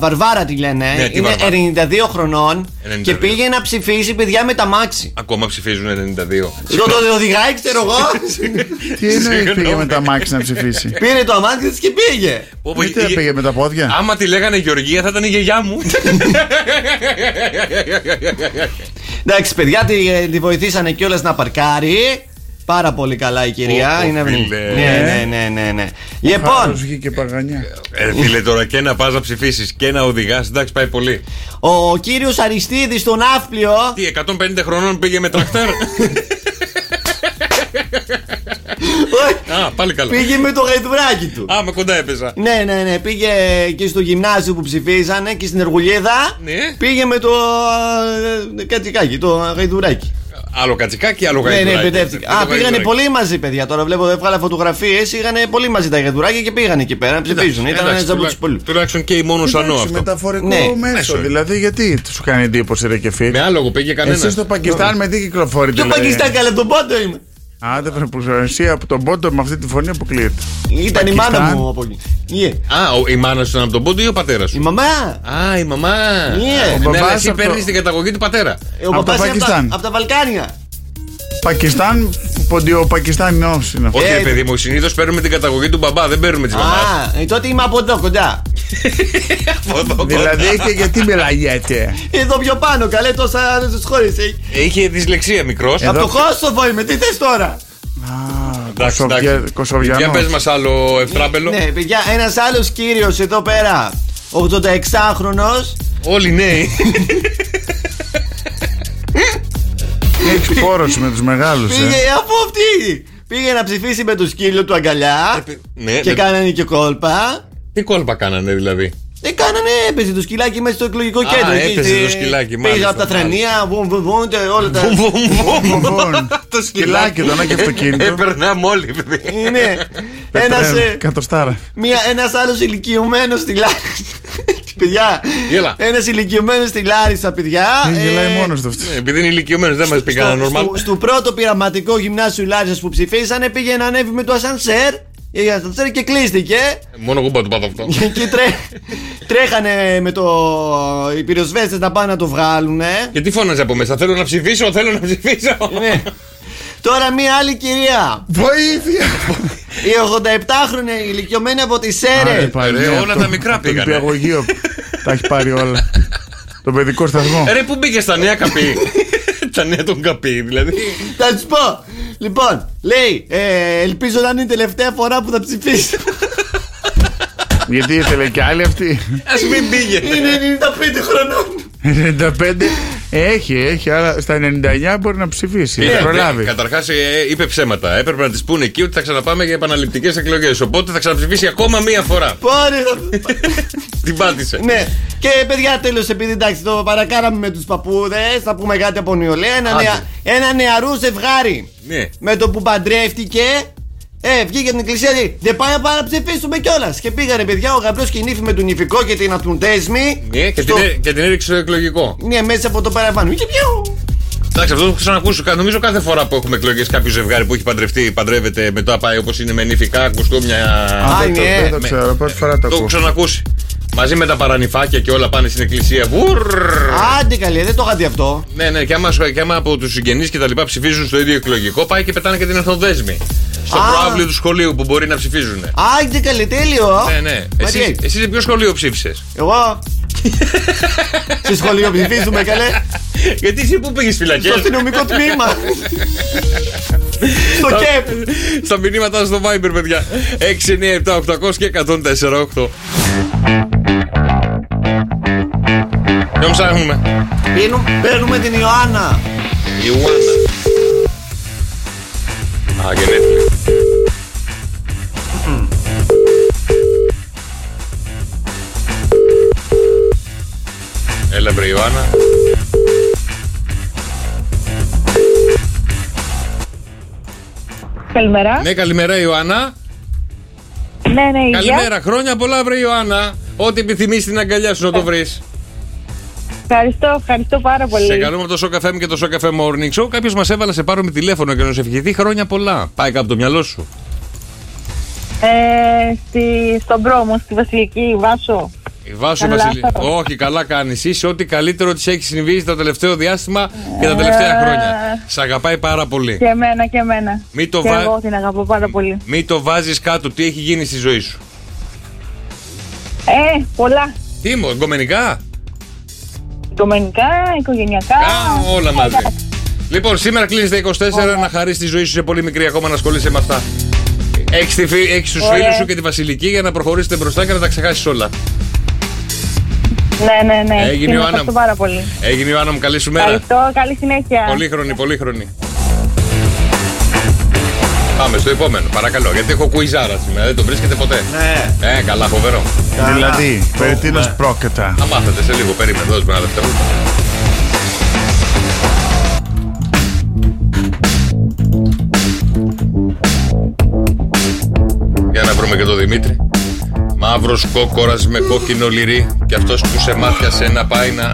Βαρβάρα τη λένε. Ναι, τη είναι Βαρβάρα; 92 χρονών 92. και πήγε να ψηφίσει, παιδιά, με τα μάξι. Ακόμα ψηφίζουν 92. Το, το, το οδηγάει, ξέρω εγώ. Τι εννοεί πήγε Συγγνώμη. με τα μάξι να ψηφίσει; Πήρε το αμάξι της και πήγε. Πω, πω, Γιατί η- δεν πήγε με τα πόδια; Άμα τη λέγανε Γεωργία θα ήταν η γιαγιά μου. Εντάξει, παιδιά, τη, ε, τη βοηθήσανε κιόλας να παρκάρει. Πάρα πολύ καλά η κυρία. Ω, ω, Είναι... φίλε. Ναι, ναι, ναι, ναι, ναι. Λοιπόν, Χάρος βγήκε παγανιά. Ε, φίλε τώρα και να πας να ψηφίσεις και να οδηγάς. Εντάξει, πάει πολύ. ο κύριος Αριστίδης στο Ναύπλιο Τι, 150 χρονών πήγε με τρακτέρ; Α, πάλι καλά. πήγε με το γαϊδουράκι του. Α, με κοντά έπαιζα. Ναι, ναι, ναι. Πήγε και στο γυμνάσιο που ψηφίζανε και στην Εργουλίδα. Ναι. Πήγε με το ε, κατσικάκι, το γαϊδουράκι. Άλλο κατσικάκι, άλλο Ναι, γαϊδουράκι. ναι, μπερδεύτηκα. Με το Α, πήγανε γαϊδουράκι. πολύ μαζί, παιδιά. Τώρα βλέπω, έβγαλα φωτογραφίες. Είχαν πολύ μαζί τα γαϊδουράκια και πήγανε εκεί πέρα να ψηφίζουν. Ήταν Εντάξει, ένα από του τουλά- πολλού. Τουλάχιστον και η μόνος σανό Εντάξει, αυτό. μεταφορικό Ναι, μέσο. μέσο. Δηλαδή, γιατί σου κάνει εντύπωση, ρε και φίλοι. Με άλογο πήγε κανένας. Εσύ στο Πακιστάν με τι κυκλοφορείτε. Και ο Πακιστάν καλά τον πόντο είμαι. Άντε, βρε που εσύ από τον πόντο με αυτή τη φωνή αποκλείεται. Ήταν η μάνα Πακιστάν. μου από εκεί. Yeah. Α, ο- η μάνα σου ήταν από τον πόντο ή ο πατέρας Η σου. μαμά. Α, η μαμά. Ναι. Α, Ο ναι, μπαμπάς αλλά εσύ από το- παίρνεις την καταγωγή του πατέρα. Ε, Ο Από το παπάς είναι από τα- Πακιστάν. από τα Βαλκάνια. Πακιστάν, ποντιο Πακιστάνινο είναι αυτός. Όχι, Ε, ρε παιδί μου, συνήθως παίρνουμε την καταγωγή του μπαμπά, δεν παίρνουμε τη μαμάς. Α, ε, τότε είμαι από εδώ κοντά. Δηλαδή, και γιατί μιλάγεται. Εδώ πιο πάνω, καλέ τόσα χώρε. Είχε δυσλεξία μικρός. Από το Κόσοβο είμαι, τι θες τώρα; Εντάξει, εντάξει. Για Κοσοβιανός. πες μας άλλο ευτράπελο. Ναι, παιδιά, ένας άλλος κύριος εδώ πέρα, 86χρονο, Όλοι νέοι. Έχει πόρωση με τους μεγάλους. πήγε αφού αυτή. Πήγε να ψηφίσει με το σκύλο του αγκαλιά Ναι, και ναι. κάνανε και κόλπα. Τι κόλπα κάνανε δηλαδή; Δεν κάνανε, έπαιζε το σκυλάκι μέσα στο εκλογικό κέντρο. εκεί έπαιζε στη- το σκυλάκι, Πήγε μάλιστα, από τα θρανία, βουμ, βουμ, βουμ, και όλα τα. Το σκυλάκι το, να και αυτοκίνητο. Έπαιρναμε όλοι, παιδί. Ναι. Ένας, ε, Κατοστάρα. Μια, ένας άλλος ηλικιωμένος στη Λάρισα Παιδιά Γέλα. Ένας ηλικιωμένος στη Λάρισα παιδιά Δεν ε, γελάει μόνος του αυτός. Ναι, Επειδή είναι ηλικιωμένος, δεν μας πει κανένα στο, normal. στο, στο πρώτο πειραματικό γυμνάσιο Λάρισας που ψηφίσανε Πήγε να ανέβει με το ασανσέρ η ασανσέρ και κλείστηκε Μόνο εγώ μπορώ να το πάθω αυτό. και τρέ, τρέχανε με το οι πυροσβέστες να πάνε να το βγάλουνε Και τι φώναζε από μέσα, θέλω να ψηφίσω, θέλω να ψηφίσω. ναι. Τώρα μία άλλη κυρία Βοήθεια! Η 87χρονη ηλικιωμένη από τη Άρε, Σέρε πάλι, Ρε, ναι, όλα αυτό. τα μικρά Από το πήγανε. νηπιαγωγείο. Τα έχει πάρει όλα. Το παιδικό σταθμό. Ε, Ρε, πού μπήκε στα νέα καπί; Τα νέα των καπί, δηλαδή. Θα σου πω. Λοιπόν, λέει, ε, ελπίζω να είναι η τελευταία φορά που θα ψηφίσω. Γιατί ήθελε κι άλλη αυτή; Α μην πήγαινε. είναι 95 χρονών. 95 έχει, έχει, αλλά στα 99 μπορεί να ψηφίσει. Κοίτα, Θα προλάβει. Καταρχάς είπε ψέματα. Έπρεπε να της πούνε εκεί ότι θα ξαναπάμε για επαναληπτικές εκλογές. Οπότε θα ξαναψηφίσει ακόμα μία φορά. Πόρε. Την πάτησε. ναι. Και παιδιά, τέλος, επειδή εντάξει, το παρακάραμε με τους παππούδες, θα πούμε κάτι από νεολαία. Ένα, Άντε. νεα, ένα νεαρού ζευγάρι. Ναι. Με το που παντρεύτηκε, ε, βγήκε από την εκκλησία λέει Δεν πάει να πάμε να ψηφίσουμε κιόλας. Και πήγανε παιδιά ο γαμπρός και η νύφη με τον νυφικό και την ατουντέσμη. Ναι, και, στο- την, έ- και την έριξε στο εκλογικό. Ναι, μέσα από το παραπάνω. Και πιου. Εντάξει, αυτό το έχω ξανακούσει. Κα- Νομίζω κάθε φορά που έχουμε εκλογές κάποιο ζευγάρι που έχει παντρευτεί, παντρεύεται μετά πάει όπως είναι με νηφικά, κουστούμια. Α, δεν το- ναι. δεν το ξέρω, πρώτη φορά το Το έχω ακούω. ξανακούσει. Μαζί με τα παρανυφάκια και όλα πάνε στην εκκλησία. Βουρ! Άντε καλή, δεν το είχα δει αυτό. Ναι, ναι, και άμα, και άμα από του συγγενεί και τα λοιπά ψηφίζουν στο ίδιο εκλογικό, πάει και πετάνε και την ορθοδέσμη. Στο Α. προάβλιο του σχολείου που μπορεί να ψηφίζουν. Άντε καλή, τέλειο. Ναι, ναι. Εσύ, Μαριέ. εσύ σε ποιο σχολείο ψήφισε. Εγώ. Σε σχολείο ψηφίζουμε καλέ. Γιατί εσύ πού πήγε φυλακέ. Στο αστυνομικό τμήμα. Στο ΚΕΠ. Στα μηνύματα στο Viber, παιδιά. 6, 9, 7, 800 και 104, 8. Ποιον ψάχνουμε. Πίνουμε- Παίρνουμε την Ιωάννα. Ιουάννα. Α, γενέθλια. Έλα, βρε Ιωάννα. Καλημέρα. Ναι, καλημέρα, Ιωάννα. Ναι, ναι, υγεία. Καλημέρα, χρόνια πολλά, βρε Ιωάννα. Ό,τι επιθυμείς στην αγκαλιά σου να το βρεις. Ευχαριστώ, ευχαριστώ πάρα πολύ. Σε καλούμε από το Σοκαφέ και το Σοκαφέ Morning Show. Κάποιος μας έβαλε σε πάρω με τηλέφωνο και να σου ευχηθεί χρόνια πολλά. Πάει κάπου το μυαλό σου. Ε, στη, στον πρόμο, στη Βασιλική Βάσο. Η Βάσο Καλά, Βασιλή. θα το- Όχι, καλά κάνεις. Είσαι ό,τι καλύτερο της έχεις συμβεί το τελευταίο διάστημα και τα τελευταία Ε. χρόνια. Σ' αγαπάει πάρα πολύ. Και εμένα και εμένα. Μην το και βά- εγώ την αγαπώ πάρα πολύ. Μην το βάζεις κάτω. Τι έχει γίνει στη ζωή σου; Ε, πολλά. Τι μου, εγκομενικά; Οικομενικά, οικογενειακά. Α, όλα μαζί. Εντάξει. Λοιπόν, σήμερα κλείνεις τα 24 να χαρίσει τη ζωή σου σε πολύ μικρή ακόμα να ασχολείσαι με αυτά. Έχεις έχεις τους Ωραία. φίλους σου και τη Βασιλική για να προχωρήσετε μπροστά και να τα ξεχάσεις όλα. Ναι, ναι, ναι. Έγινε, Την Ιωάννα ευχαριστώ μου. πάρα πολύ. Έγινε Ιωάννα μου, καλή σου μέρα. Ευχαριστώ, καλή συνέχεια. Πολύχρονη, πολύχρονη. Πάμε στο επόμενο, παρακαλώ. Γιατί έχω κουιζάρα σήμερα, δεν το βρίσκεται ποτέ. Ναι. Ε, καλά, φοβερό. Δηλαδή, περί έχουμε. τίνος πρόκειται. Θα μάθετε σε λίγο, περίμενε, δώσ' μου ένα δευτερόλεπτο. Για να βρούμε και τον Δημήτρη. Μαύρος κόκορας με κόκκινο λυρί. Και αυτός που σε μάτιασε να πάει να.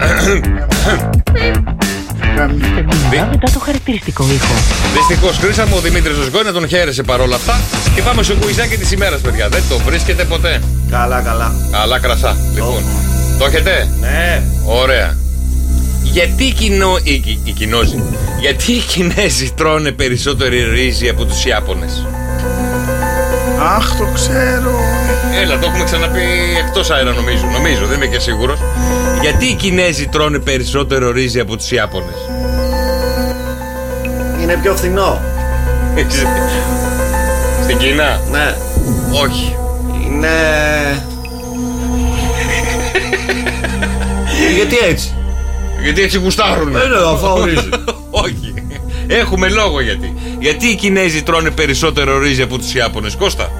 μετά το χαρακτηριστικό ήχο. Δυστυχώς κρίσαμε ο Δημήτρης Ζωσκό να τον χαίρεσε παρόλα αυτά. Και πάμε στο κουιζάκι της ημέρας, παιδιά. Δεν το βρίσκεται ποτέ. Καλά, καλά. Καλά κρασά. Λοιπόν, το έχετε; Ναι. Ωραία. Γιατί οι, κοινό, οι, οι, οι Κινόζοι, γιατί οι Κινέζοι τρώνε περισσότερη ρύζι από τους Ιάπωνες; Αχ, το ξέρω. Έλα, το έχουμε ξαναπεί εκτός αέρα νομίζω, νομίζω, δεν είμαι και σίγουρος. Γιατί οι Κινέζοι τρώνε περισσότερο ρύζι από τους Ιάπωνες; Είναι πιο φθηνό. Στην Κίνα; Ναι. Όχι. Είναι. Γιατί έτσι; Γιατί έτσι γουστάρουν. Δεν είναι θα ορίζει. Όχι. Έχουμε λόγο γιατί. Γιατί οι Κινέζοι τρώνε περισσότερο ρύζι από τους Ιάπωνες. Κώστα;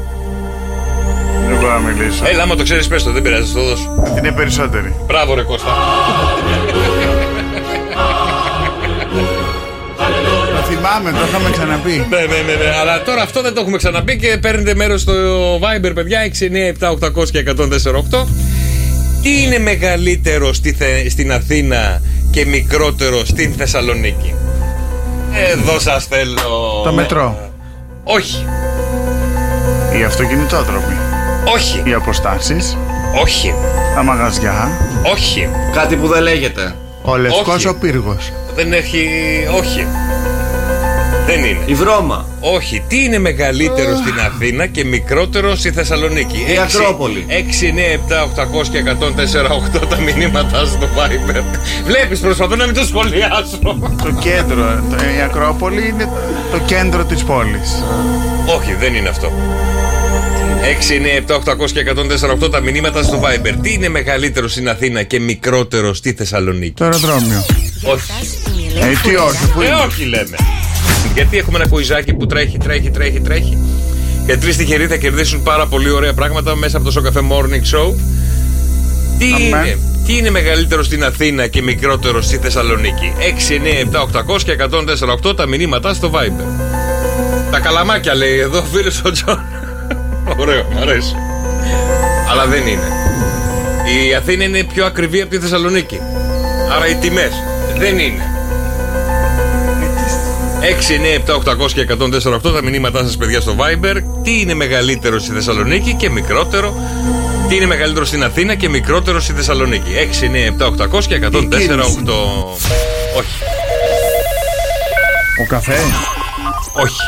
Δεν μπορώ να μιλήσω. Έλα, άμα το ξέρεις πες το, δεν πειράζει, θα το δώσω. Είναι περισσότεροι. Μπράβο ρε Κώστα. Το θυμάμαι, το είχαμε ξαναπεί. Ναι, ναι, ναι, ναι. Αλλά τώρα αυτό δεν το έχουμε ξαναπεί και παίρνετε μέρος στο Viber, παιδιά. 6, 9, 7, 800 και 148. Τι είναι μεγαλύτερο στη Θε- στην Αθήνα και μικρότερο στην Θεσσαλονίκη; Εδώ σας θέλω. Το μετρό. Όχι. Οι αυτοκινητόδρομοι. Όχι. Οι αποστάσεις. Όχι. Τα μαγαζιά. Όχι. Κάτι που δεν λέγεται. Ο λευκός Όχι. ο πύργος. Δεν έχει. Όχι. Δεν είναι. Η βρώμα. Όχι. Τι είναι μεγαλύτερο στην Αθήνα και μικρότερο στη Θεσσαλονίκη; Η Ακρόπολη. 6, 9, 7, 800 και 104, 8 τα μηνύματά στο Viber. Βλέπεις, προσπαθώ να μην το σχολιάσω. Το κέντρο. το- Η Ακρόπολη είναι το κέντρο της πόλης. Όχι, δεν είναι αυτό. 6, 9, 7, 800 και 104, τα μηνύματα στο Viber. Τι είναι μεγαλύτερο στην Αθήνα και μικρότερο στη Θεσσαλονίκη; Το αεροδρόμιο. Όχι. Ε, τι όχι, πού Ε, είναι; όχι λέμε. Γιατί έχουμε ένα κουιζάκι που τρέχει, τρέχει, τρέχει, τρέχει. Και τρεις τυχεροί θα κερδίσουν πάρα πολύ ωραία πράγματα μέσα από το Σοκαφέ Morning Show. Τι Αμέ. είναι, τι είναι μεγαλύτερο στην Αθήνα και μικρότερο στη Θεσσαλονίκη; 6, 9, 7, 800 και 148 τα μηνύματα στο Viber. Τα καλαμάκια λέει εδώ ο φίλος ο Τζον. Ωραίο, μου αρέσει. Αλλά δεν είναι. Η Αθήνα είναι πιο ακριβή από τη Θεσσαλονίκη. Άρα οι τιμές δεν είναι. 697 800 και 148 τα μηνύματά σας, παιδιά, στο Viber. Τι είναι μεγαλύτερο στη Θεσσαλονίκη και μικρότερο; Τι είναι μεγαλύτερο στην Αθήνα και μικρότερο στη Θεσσαλονίκη; 697 800 και 148. Όχι. Ο καφέ; Όχι.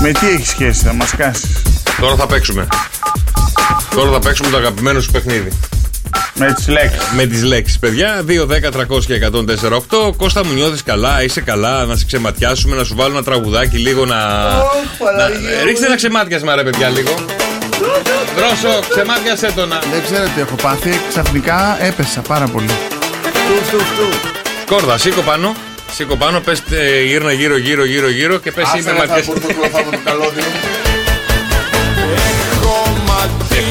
Με τι έχεις σχέση, θα μας κάσει. Τώρα θα παίξουμε. Τώρα θα παίξουμε το αγαπημένο σου παιχνίδι. Με τις λέξεις. Με τις λέξεις, παιδιά. 2, 10, 300 και 148. Κώστα μου νιώθει καλά, είσαι καλά, να σε ξεματιάσουμε, να σου βάλω ένα τραγουδάκι λίγο να. να... Ρίξτε ένα ξεμάτιασμα, ρε παιδιά, λίγο. Δρόσο, ξεμάτιασέ το να. Δεν ξέρω τι έχω πάθει. Ξαφνικά έπεσα πάρα πολύ. Σκόρδα, σήκω πάνω. Σήκω πάνω, πες ε, γύρνα γύρω γύρω γύρω γύρω και πες είμαι ματιές.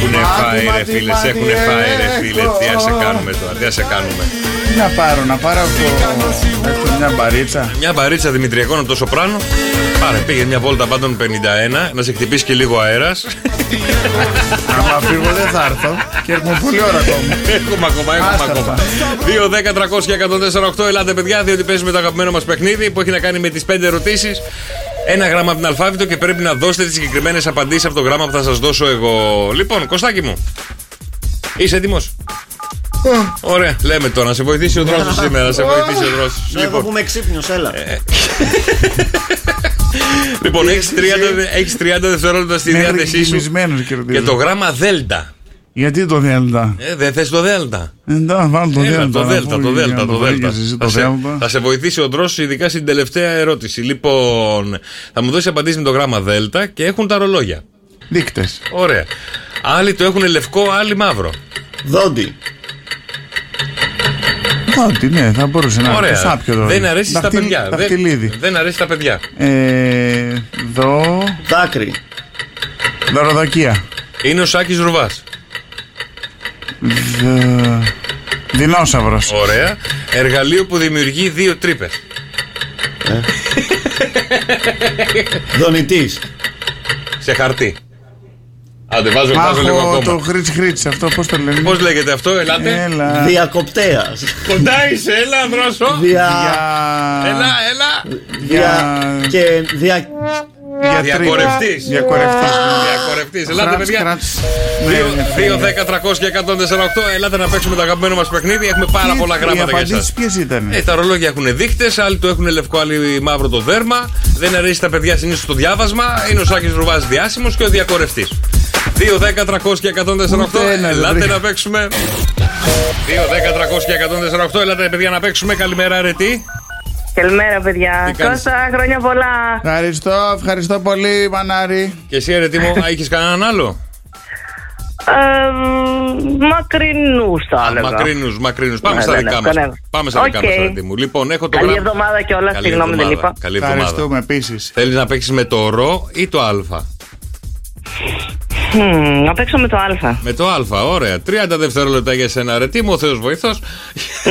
Έχουνε φάει ρε φίλε, έχουνε φάει ρε φίλε. Τι ας σε κάνουμε τώρα, τι ας σε κάνουμε. Τι να πάρω, να πάρω αυτό. Έχω μια μπαρίτσα. Μια μπαρίτσα δημητριακών από το Σοπράνο. Πάρε, πήγε μια βόλτα πάντων 51, να σε χτυπήσει και λίγο αέρα. Άμα φύγω δεν θα έρθω. Και έχουμε πολλή ώρα ακόμα. Έχουμε ακόμα, έχουμε Άστα ακόμα. 2, 10, 300 και 148. Ελάτε, παιδιά, διότι παίζουμε το αγαπημένο μα παιχνίδι που έχει να κάνει με τι 5 ερωτήσει. Ένα γράμμα από την αλφάβητο και πρέπει να δώσετε τις συγκεκριμένες απαντήσεις από το γράμμα που θα σας δώσω εγώ. Λοιπόν, Κωστάκι μου. Είσαι έτοιμος; Ωραία, λέμε τώρα, να σε βοηθήσει ο δρόσος σήμερα. Να σε βοηθήσει ο δρόσος. Ναι, εδώ έχουμε ξύπνιος, έλα. Λοιπόν, έχεις 30, έχεις 30 δευτερόλεπτα στη Μέχρι διάθεσή σου. κοιμισμένος και ρωτήσω. Και το γράμμα Δέλτα. Γιατί το Δέλτα; Ε, δεν θες το Δέλτα. Εντάξει, βάλω το Έλα, Δέλτα. το αφού Δέλτα, το για Δέλτα, να το βρήκες Δέλτα. εσύ Θα Το σε, Δέλτα. θα σε βοηθήσει ο Δρόσο, ειδικά στην τελευταία ερώτηση. Λοιπόν, θα μου δώσει απαντήσεις με το γράμμα Δέλτα και έχουν τα ρολόγια. Δείκτες. Ωραία. Άλλοι το έχουν λευκό, άλλοι μαύρο. Δόντι. Ότι ναι, θα μπορούσε να Ωραία. το σάπιο το Δεν αρέσει στα Δαχτυλ- παιδιά. Δεν, Δαχτυλίδι. δεν αρέσει στα παιδιά. Ε, δω. Δάκρυ. Δωροδοκία. Είναι ο Σάκης Ρουβάς. Δ- Δεινόσαυρος. Ωραία. Εργαλείο που δημιουργεί δύο τρύπες. Δονητής. Σε χαρτί. Άντε, βάζω, βάζω λίγο Άχω ακόμα. το χρίτς χρίτς αυτό πώς το λένε; Πώς λέγεται αυτό, ελάτε; Έλα. Διακοπτέας. Κοντά είσαι, έλα, δρόσο. Δια. Έλα, έλα. Δια. Και δια. Διακορευτής. Διακορευτής. Διακορευτής. Ελάτε, Κράτς, παιδιά. κράτς. Ναι, 2, 10, 300 και 148. Ελάτε να παίξουμε το αγαπημένο μας παιχνίδι. Έχουμε πάρα Τι- πολλά Οι γράμματα για απαντήσεις εσάς. ποιες ήταν; Ε, τα ρολόγια έχουν δείκτες, άλλοι το έχουν λευκό, άλλοι μαύρο το δέρμα. Δεν αρέσει στα παιδιά συνήθως το διάβασμα. Είναι ο Σάκης Ρουβάς διάσημος και ο διακορευτής. 2, 10, 300 και 148. Ούτε ένα δεν Ελάτε βρήκα. να παίξουμε. 2, 10, 300 και 148. Ελάτε, παιδιά, να παίξουμε. Καλημέρα, ρε τι. Καλημέρα, παιδιά. Τι κάνεις; Κώστα, χρόνια πολλά. Ευχαριστώ, ευχαριστώ πολύ, Μανάρη. Και εσύ, ρε τι μου, έχεις κανέναν άλλο; Ε, μακρινούς θα έλεγα. Μακρίνου, μακρίνου. Πάμε Ναι, στα ναι, δικά ναι, μας. κανένα. Πάμε στα δικά Οκ. μας, ρε μου. Λοιπόν, έχω το Καλή γράμμα. εβδομάδα κιόλας, Καλή συγγνώμη, δεν εβδομάδα. είπα. Καλή εβδομάδα. Ευχαριστούμε επίσης. Θέλεις να παίξεις με το ρο ή το α. Μμμ, να παίξω με το Α. Με το Α, ωραία. 30 δευτερόλεπτα για σένα, ρε. Τι μου ο Θεός βοηθός.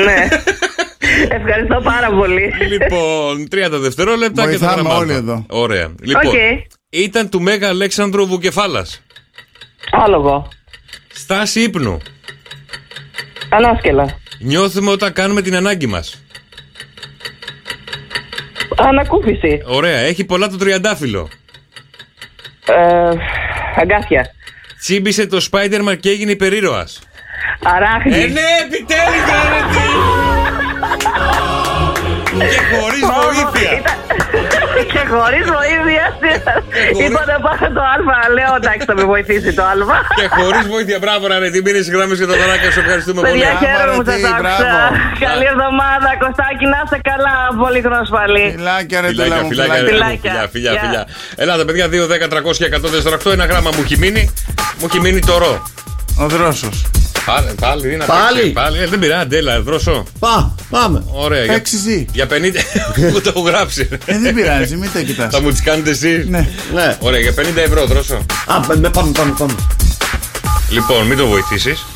ναι. Ευχαριστώ πάρα πολύ. λοιπόν, 30 δευτερόλεπτα και το Βοηθάμε γραμμάτο. όλοι εδώ. Ωραία. Λοιπόν, Οκ. ήταν του Μέγα Αλέξανδρου Βουκεφάλας. Άλογο. Στάση ύπνου. Ανάσκελα. Νιώθουμε όταν κάνουμε την ανάγκη μας. Ανακούφιση. Ωραία. Έχει πολλά το τριαντάφυλλο. Ε, αγκάθια. Τσίμπησε το Spider-Man και έγινε υπερήρωας. Αράχνη. Ε, ναι, Και χωρίς βοήθεια. Και χωρίς βοήθεια. Είπατε πάνω το Α. Λέω εντάξει, θα με βοηθήσει το Α. Και χωρίς βοήθεια, μπράβο, ρε τι μείνεις γραμμή και το δωράκι σου ευχαριστούμε πολύ. Παιδιά, χαίρομαι που ρε, τι, σα άκουσα. μπράβο. Καλή εβδομάδα, Κωστάκι, να είστε καλά. Πολύ γνωσπαλή. Φιλάκια, ρε Φιλάκια, τελά μου, φιλάκια, ρε, Φιλάκια. φιλιά, φιλιά, Γεια. φιλιά. Ελάτε, παιδιά, 2, 10, 300 και 148. Ένα γράμμα μου έχει μείνει. Μου έχει μείνει το ρο. Ο δρόσος. Πάλι, πάλι, τι να Πάλι. παίξει, πάλι. Ε, δεν πειράζει, έλα, δρόσο. Πά, πάμε. Ωραία. Για, Παίξεις εσύ. για 50. Μου το έχω γράψει. Ε, δεν πειράζει, μην τα κοιτάς. Θα μου τις κάνετε εσείς. Ναι. Ναι. Ωραία, για 50 ευρώ, δρόσο. Α, με- πάμε, πάμε, πάμε. Λοιπόν, μην το βοηθήσεις.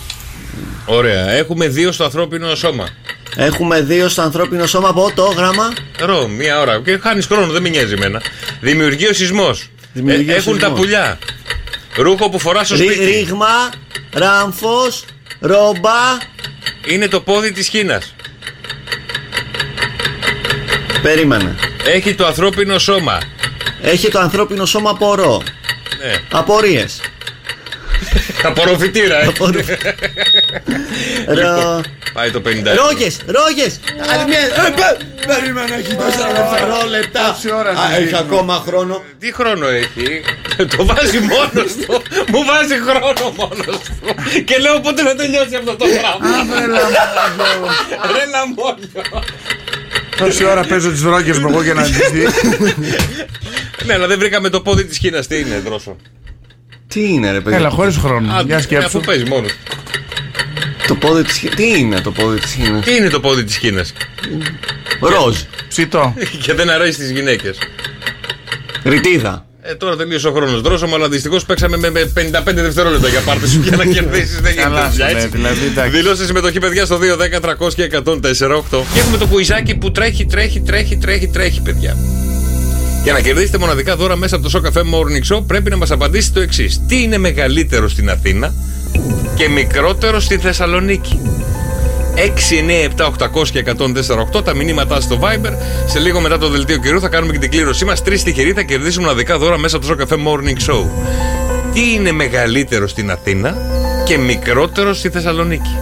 Ωραία. Έχουμε δύο στο ανθρώπινο σώμα. Έχουμε δύο στο ανθρώπινο σώμα από το γράμμα. Ρο, μία ώρα. Και χάνεις χρόνο, δεν με νοιάζει εμένα. Δημιουργεί ο σεισμός. Δημιουργεί ο έχουν σεισμός. τα πουλιά. Ρούχο που φοράς στο Ρί- σπίτι. Ρήγμα, ράμφος, ρόμπα. Είναι το πόδι της Κίνα. Περίμενε. Έχει το ανθρώπινο σώμα. Έχει το ανθρώπινο σώμα απορώ. Ναι. Απορίες. Απορροφητήρα, ε. Ρο... Πάει το 50. Ρόγες, ρόγες. Άλλη μια. Ε, πε- Περίμενα, έχει τόσα δευτερόλεπτα. Πόση ώρα Α, σας Έχει δείχνω. ακόμα χρόνο. Τι χρόνο έχει; το βάζει μόνος του. Μου βάζει χρόνο μόνος του. Και λέω πότε να τελειώσει αυτό το πράγμα; Ρε λαμόγιο. Τόση ώρα παίζω τις δρόκε μου εγώ για να τι δει. Ναι, αλλά δεν βρήκαμε το πόδι της Κίνας. Τι είναι, δρόσο; Τι είναι, ρε παιδί; Έλα, χωρίς χρόνο. Α, Για ε, σκέψου. Αφού παίζεις μόνος. Το πόδι της Χι- Τι είναι το πόδι της Χίνας. Τι είναι το πόδι της Κίνας; Ροζ. Ψητό. Και δεν αρέσει στι γυναίκες. Ρητίδα. Ε, τώρα τελείωσε ο χρόνος. Δρόσο μου, αλλά δυστυχώς παίξαμε με, με 55 δευτερόλεπτα για πάρτι σου για να κερδίσεις. Δεν γίνεται Καλά πια, σου έτσι. λέει, δηλαδή, εντάξει. Δηλώστε συμμετοχή, παιδιά, στο 2, 10, 300 και 104, Και έχουμε το κουιζάκι που τρέχει, τρέχει, τρέχει, τρέχει, τρέχει, παιδιά. Για να κερδίσετε μοναδικά δώρα μέσα από το Show Cafe Morning Show, πρέπει να μας απαντήσετε το εξής. Τι είναι μεγαλύτερο στην Αθήνα και μικρότερο στη Θεσσαλονίκη; 6, 9, 7, 800 και 104, τα μηνύματά στο Viber. Σε λίγο μετά το δελτίο καιρού θα κάνουμε και την κλήρωσή μας. Τρεις τυχεροί θα κερδίσουν μοναδικά δώρα μέσα από το Show Cafe Morning Show. Τι είναι μεγαλύτερο στην Αθήνα και μικρότερο στη Θεσσαλονίκη;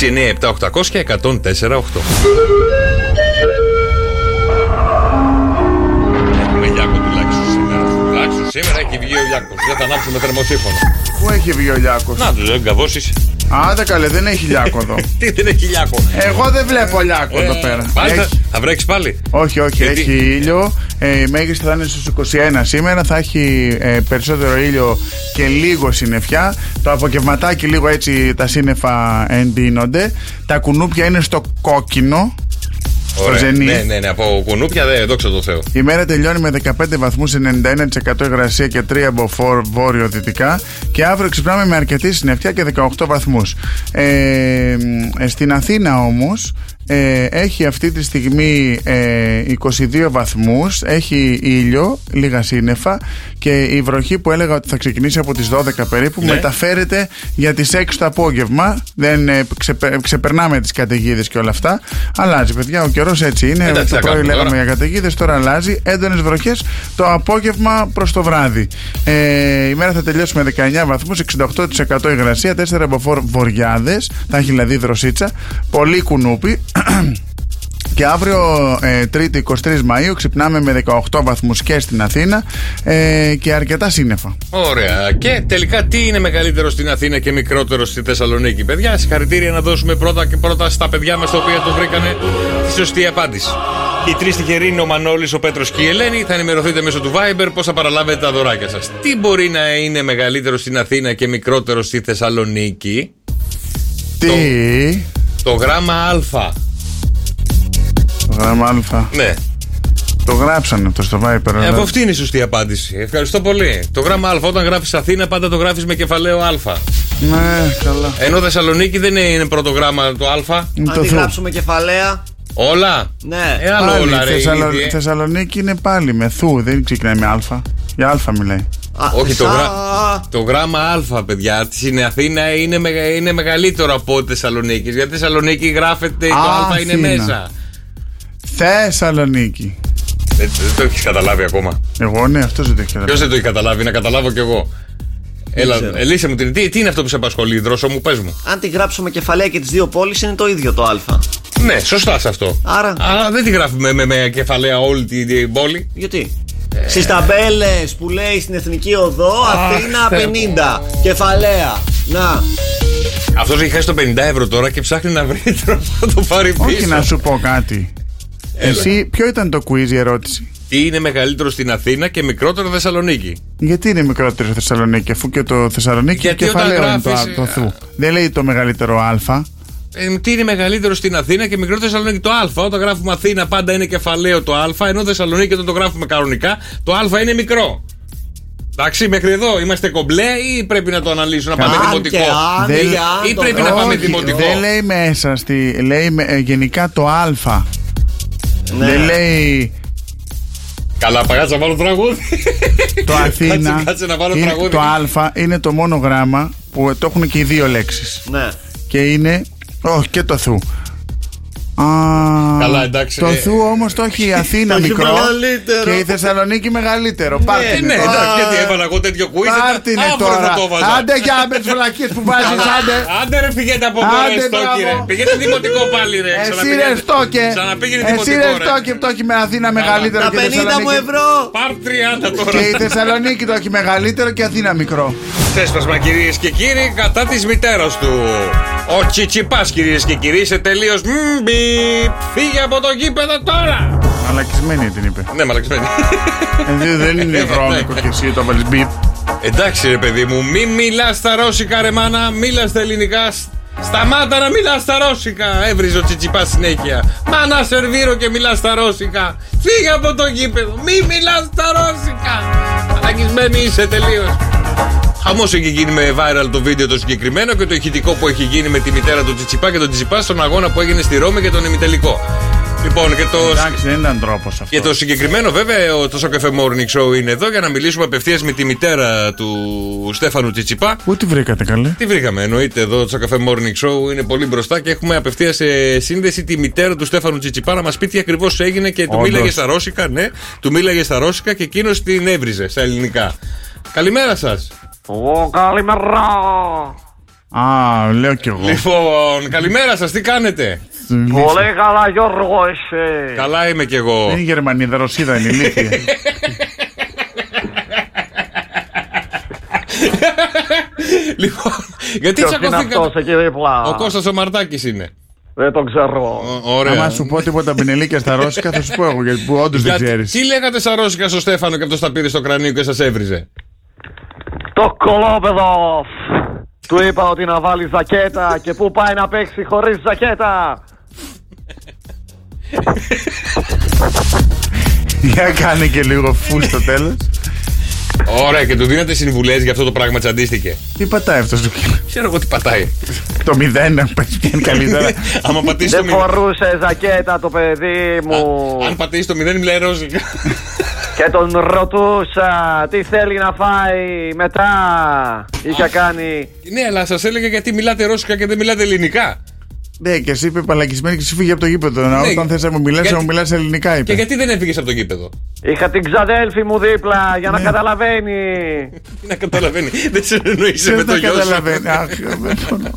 6, 9, 7, 800 και 104, Έχουμε Γιάκο τουλάχιστον σήμερα. Τουλάχιστον σήμερα έχει βγει ο Γιάκος. Δεν θα ανάψουμε θερμοσύφωνο. Πού έχει βγει ο Λιάκο. Να του δεν καβώσει. Άντε καλέ, δεν έχει Λιάκο εδώ. Τι δεν έχει Γιάκο. Εγώ δεν βλέπω Λιάκο εδώ πέρα. Ε, Πάλι θα, Έχει- θα βρέξεις πάλι; Όχι, όχι, Γιατί; έχει ήλιο. Ε, η μέγιστη θα είναι στους 21 σήμερα. Θα έχει ε, περισσότερο ήλιο και λίγο συννεφιά. Το απογευματάκι λίγο έτσι τα σύννεφα εντείνονται. Τα κουνούπια είναι στο κόκκινο. Στο Ωραία. ζενή. Ναι, ναι, ναι, από κουνούπια, δε, δόξα τω Θεώ. Η μέρα τελειώνει με 15 βαθμούς, 91% υγρασία και 3 από φόρ- βόρειο-δυτικά. Και αύριο ξυπνάμε με αρκετή συννεφιά και 18 βαθμούς. Ε, ε, στην Αθήνα όμως ε, έχει αυτή τη στιγμή ε, 22 βαθμούς, έχει ήλιο, λίγα σύννεφα και η βροχή που έλεγα ότι θα ξεκινήσει από τις 12 περίπου Ναι. μεταφέρεται για τις 6 το απόγευμα. Δεν ε, ξεπε- ξεπερνάμε τις καταιγίδες και όλα αυτά. Αλλάζει, παιδιά, ο καιρός έτσι είναι. Εντάξει, το θα πρωί κάνουμε λέγαμε τώρα. για καταιγίδες, τώρα αλλάζει. Έντονες βροχές το απόγευμα προς το βράδυ. Ε, η μέρα θα τελειώσει με 19 βαθμού, 68% υγρασία, 4 από βοριάδες. Θα έχει δηλαδή δροσίτσα. Πολύ κουνούπι. Και αύριο, ε, Τρίτη 23 Μαΐου, ξυπνάμε με 18 βαθμούς και στην Αθήνα ε, και αρκετά σύννεφα. Ωραία. Και τελικά τι είναι μεγαλύτερο στην Αθήνα και μικρότερο στη Θεσσαλονίκη, παιδιά; Συγχαρητήρια να δώσουμε πρώτα και πρώτα στα παιδιά μας τα οποία το βρήκανε τη σωστή απάντηση. Και οι τρεις τυχεροί είναι ο Μανώλης, ο Πέτρος και η Ελένη. Θα ενημερωθείτε μέσω του Viber πώς θα παραλάβετε τα δωράκια σας. Τι μπορεί να είναι μεγαλύτερο στην Αθήνα και μικρότερο στη Θεσσαλονίκη, Τι; το γράμμα Α. Το γράμμα Α. Ναι. Το γράψανε αυτό στο Viper. Ε, αλλά- από αυτή είναι η σωστή απάντηση. Ευχαριστώ πολύ. Το γράμμα Α, όταν γράφεις Αθήνα, πάντα το γράφεις με κεφαλαίο Α. Ναι, καλά. Ενώ Θεσσαλονίκη δεν είναι πρώτο γράμμα το Α. Είναι Αν το τη Θου. γράψουμε κεφαλαία. Όλα; Ναι. Ε, άλλο Πάλι, όλα, ρε. Θεσσαλο- ήδη, ε. Θεσσαλονίκη είναι πάλι με θου, δεν ξεκινάει με α. Για α μιλάει. Α, Όχι, το, σα- γρα... το γράμμα Α, παιδιά, στην Αθήνα είναι, μεγα... είναι μεγαλύτερο από Θεσσαλονίκης. Γιατί Θεσσαλονίκη γράφεται, το Α, Α είναι Αθήνα. μέσα. Θεσσαλονίκη. Δεν, δεν το έχεις καταλάβει ακόμα. Εγώ ναι, αυτός δεν το έχει Ποιος καταλάβει. δεν το έχει καταλάβει, να καταλάβω κι εγώ. Έλα, ξέρω. Ελίσσα μου, την- τι, τι είναι αυτό που σε απασχολεί, δρόσο μου, πες μου. Αν τη γράψουμε κεφαλαία και τις δύο πόλεις είναι το ίδιο το Α. Ναι, σωστά σε αυτό. Άρα. Αλλά δεν τη γράφουμε με, με κεφαλαία όλη την, την πόλη. Γιατί; Στις ταμπέλες που λέει στην Εθνική Οδό Αθήνα Θεέ 50. Κεφαλαία. Να. Αυτός έχει χάσει το 50 ευρώ τώρα και ψάχνει να βρει τρόπο να το πάρει πίσω. Όχι να σου πω κάτι. Εσύ, ποιο ήταν το quiz η ερώτηση; Τι είναι μεγαλύτερο στην Αθήνα και μικρότερο Θεσσαλονίκη; Γιατί είναι μικρότερο η Θεσσαλονίκη, αφού και το Θεσσαλονίκη Γιατί κεφαλαίο όταν είναι το, γράφεις, α- το θου. Δεν λέει το μεγαλύτερο α. Ε, τι είναι μεγαλύτερο στην Αθήνα και μικρότερο Θεσσαλονίκη; Το Α. Όταν γράφουμε Αθήνα πάντα είναι κεφαλαίο το Α, ενώ Θεσσαλονίκη όταν το γράφουμε κανονικά το Α είναι μικρό. Εντάξει, μέχρι εδώ είμαστε κομπλέ ή πρέπει να το αναλύσουμε, να πάμε Αν δημοτικό; και αν Δεν- και αν ή το πρέπει να γράφουμε. πάμε Όχι, δημοτικό; Δεν λέει μέσα στη. Λέει με- ε, γενικά το α. Ναι. Δεν λέει Καλά, παγάτσα να βάλω τραγούδι. το Αθήνα. Κάτσε, κάτσε να βάλω είναι, τραγούδι. το α είναι το μόνο γράμμα που το έχουν και οι δύο λέξεις Ναι. Και είναι. Όχι, και το θου. Α, Καλά, εντάξει, Το ε. Θου όμως το έχει η Αθήνα Το έχει μικρό μεγαλύτερο. και η Θεσσαλονίκη μεγαλύτερο. Ε, Πάρτε ναι, εντάξει, γιατί έβαλα εγώ τέτοιο quiz. Πάρτε είναι αύριο θα το τώρα. βάζα. Άντε για με τις βλακίες που βάζεις, άντε. Άντε ρε φυγέτε από εδώ Άντε, ρε Στόκι ρε. μπράβο. Πηγαίνετε δημοτικό πάλι ρε. Εσύ Ξαναπηγαίνετε. ρε στόκε. Ξαναπήγαινε Εσύ δημοτικό ρε ρε. στόκε που το έχει με Αθήνα μεγαλύτερο Τα και η 50 μου Θεσσαλονίκη. ευρώ. Πάρ 30 τώρα. Και η Θεσσαλονίκη το έχει μεγαλύτερο και η Αθήνα μικρό. Ξέσπασμα κυρίες και κύριοι κατά της μητέρας του. Ο Τσιτσιπάς κυρίες και κύριοι σε τελείως. Φύγε από το γήπεδο τώρα! Μαλακισμένη την είπε. Ναι, μαλαξμένη. Ε, Δεν είναι βρώμικο και εσύ το βάλεις μπιπ. Εντάξει ρε παιδί μου, μη μιλάς στα ρώσικα ρε μάνα, μίλα στα ελληνικά. Σ- Σταμάτα να μιλάς στα ρώσικα! Έβριζε ο Τσιτσιπάς συνέχεια. Μα να σερβίρω και μιλάς στα ρώσικα. Φύγε από το γήπεδο, μη μιλάς στα ρώσικα. Μαλακισμένη είσαι τελείως. Χαμός έχει γίνει με viral το βίντεο το συγκεκριμένο και το ηχητικό που έχει γίνει με τη μητέρα του Τσιτσιπά και τον Τσιτσιπά στον αγώνα που έγινε στη Ρώμη για τον ημιτελικό. Λοιπόν, και το, Εντάξει, δεν ήταν τρόπος αυτό. και το συγκεκριμένο, βέβαια, ο- το Σοκαφέ Morning Show είναι εδώ για να μιλήσουμε απευθείας με τη μητέρα του Στέφανου Τσιτσιπά. Πού τη βρήκατε καλέ; Τι βρήκαμε, εννοείται εδώ το Σοκαφέ Morning Show είναι πολύ μπροστά και έχουμε απευθείας σε σύνδεση τη μητέρα του Στέφανου Τσιτσιπά να μας πει τι ακριβώς έγινε και του Όντως. μίλαγε στα ρώσικα, ναι, του μίλαγε στα ρώσικα και εκείνος την έβριζε στα ελληνικά. Καλημέρα σας. Ω, καλημέρα. Α, λέω κι εγώ. Λοιπόν, καλημέρα σας, τι κάνετε; Πολύ καλά, Γιώργο, εσύ. Καλά είμαι κι εγώ. Δεν είναι Γερμανίδα, Ρωσίδα είναι ηλίθεια. λοιπόν, γιατί Ποιος είναι τσακωθήκατε; αυτός εκεί δίπλα. Ο Κώστας ο Μαρτάκης είναι. Δεν τον ξέρω. Ω, Ωραία. Άμα σου πω τίποτα πινελίκια στα ρώσικα θα σου πω εγώ γιατί που όντως δεν Γιατί- ξέρεις. Τι λέγατε στα ρώσικα στο Στέφανο και αυτό τα πήρε στο κρανίο και σας έβριζε; Το κολόπεδος. Του είπα ότι να βάλεις ζακέτα και πού πάει να παίξει χωρίς ζακέτα. Για κάνε και λίγο φου στο τέλος. Ωραία, και του δίνατε συμβουλές για αυτό το πράγμα, τσαντίστηκε. Τι πατάει αυτός σου. Ξέρω εγώ τι πατάει. Το μηδέν να πηγαίνει καλύτερα. Άμα πατήσεις το Δεν μηδέν. φορούσε ζακέτα το παιδί μου. Αν πατήσεις το μηδέν, μιλάει ρώσικα. Και τον ρωτούσα τι θέλει να φάει μετά. Είχε κάνει. ναι, αλλά σας έλεγα γιατί μιλάτε ρώσικα και δεν μιλάτε ελληνικά. Ναι, και εσύ είπε παλακισμένη και εσύ φύγε από το γήπεδο. Να, Ναι, όταν θες να μου μιλάς, γιατί- να μου μιλάς ελληνικά, Και είπε. γιατί δεν έφυγες από το γήπεδο; Είχα την ξαδέλφη μου δίπλα για να Ναι. καταλαβαίνει. Τι να καταλαβαίνει. Δεν σε εννοείσαι με Δεν το τα γιο σου. καταλαβαίνει. Αχ, δεν μπορώ.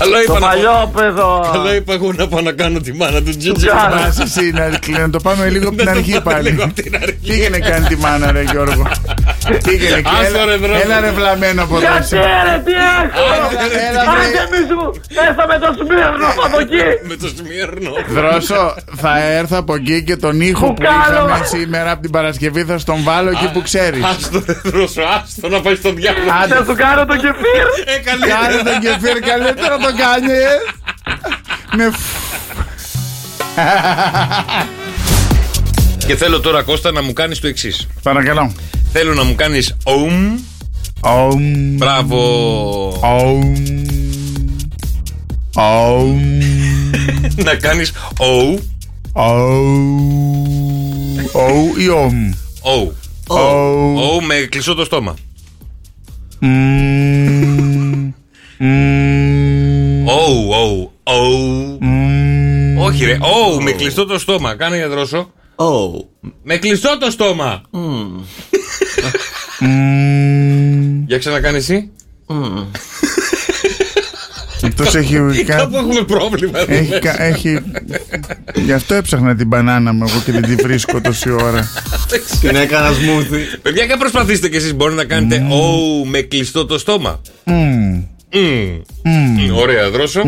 Καλό Το είπα να πάω- παλιό παιδό. Καλό είπα εγώ να πάω να κάνω τη μάνα του Τζιτζι. κάνω. Άσε εσύ να, να το πάμε λίγο από την Να το αρχή πάμε λίγο πάλι. από την αρχή. Πήγαινε κάνει τη μάνα, ρε Γιώργο. Πήγαινε και Άστο, ρε, έλα, δρόμο. έλα ρε βλαμμένο από εδώ. Γιατί ρε τι έχω. Έλα, έλα, Άντε βρε. μη σου. Έσα με το Σμύρνο από εκεί. Με το Σμύρνο. Δρόσο, θα έρθω από εκεί και τον ήχο Που που κάνω. είχαμε σήμερα από την Παρασκευή θα στον βάλω εκεί που ξέρεις. Άστο, ρε δρόσο, άστο να πάει στο διάλογο. Άντε, Θα σου κάνω το κεφίρ. Ε, καλύτερα. Κάνε τον κεφίρ καλύτερα το κάνει. ε; Με φ- Και θέλω τώρα Κώστα να μου κάνεις το εξής. Παρακαλώ. Θέλω να μου κάνεις ομ. Ομ. Μπράβο. Ομ. Ομ. να κάνεις ο. Ομ. Ου ή ομ. Ο. Ομ. Ο με κλειστό το στόμα. Μμμ. Μμμ. Ο, ο, ο. Μμμ. Όχι ρε, ο με κλειστό το στόμα. Κάνε για δρόσο. Oh. Με κλειστό το στόμα. Μμμ. Για ξανακάνει εσύ. Αυτός έχει Κάπου κάτι. έχουμε πρόβλημα. εδώ Έχει, μέσα. κα- έχει... Γι' αυτό έψαχνα την μπανάνα μου εγώ και δεν τη βρίσκω τόση ώρα. Την έκανα σμούθι. Παιδιά, και προσπαθήστε κι εσείς Μπορεί να κάνετε ο με κλειστό το στόμα. Μμμ. Μμμ. Ωραία, δρόσο.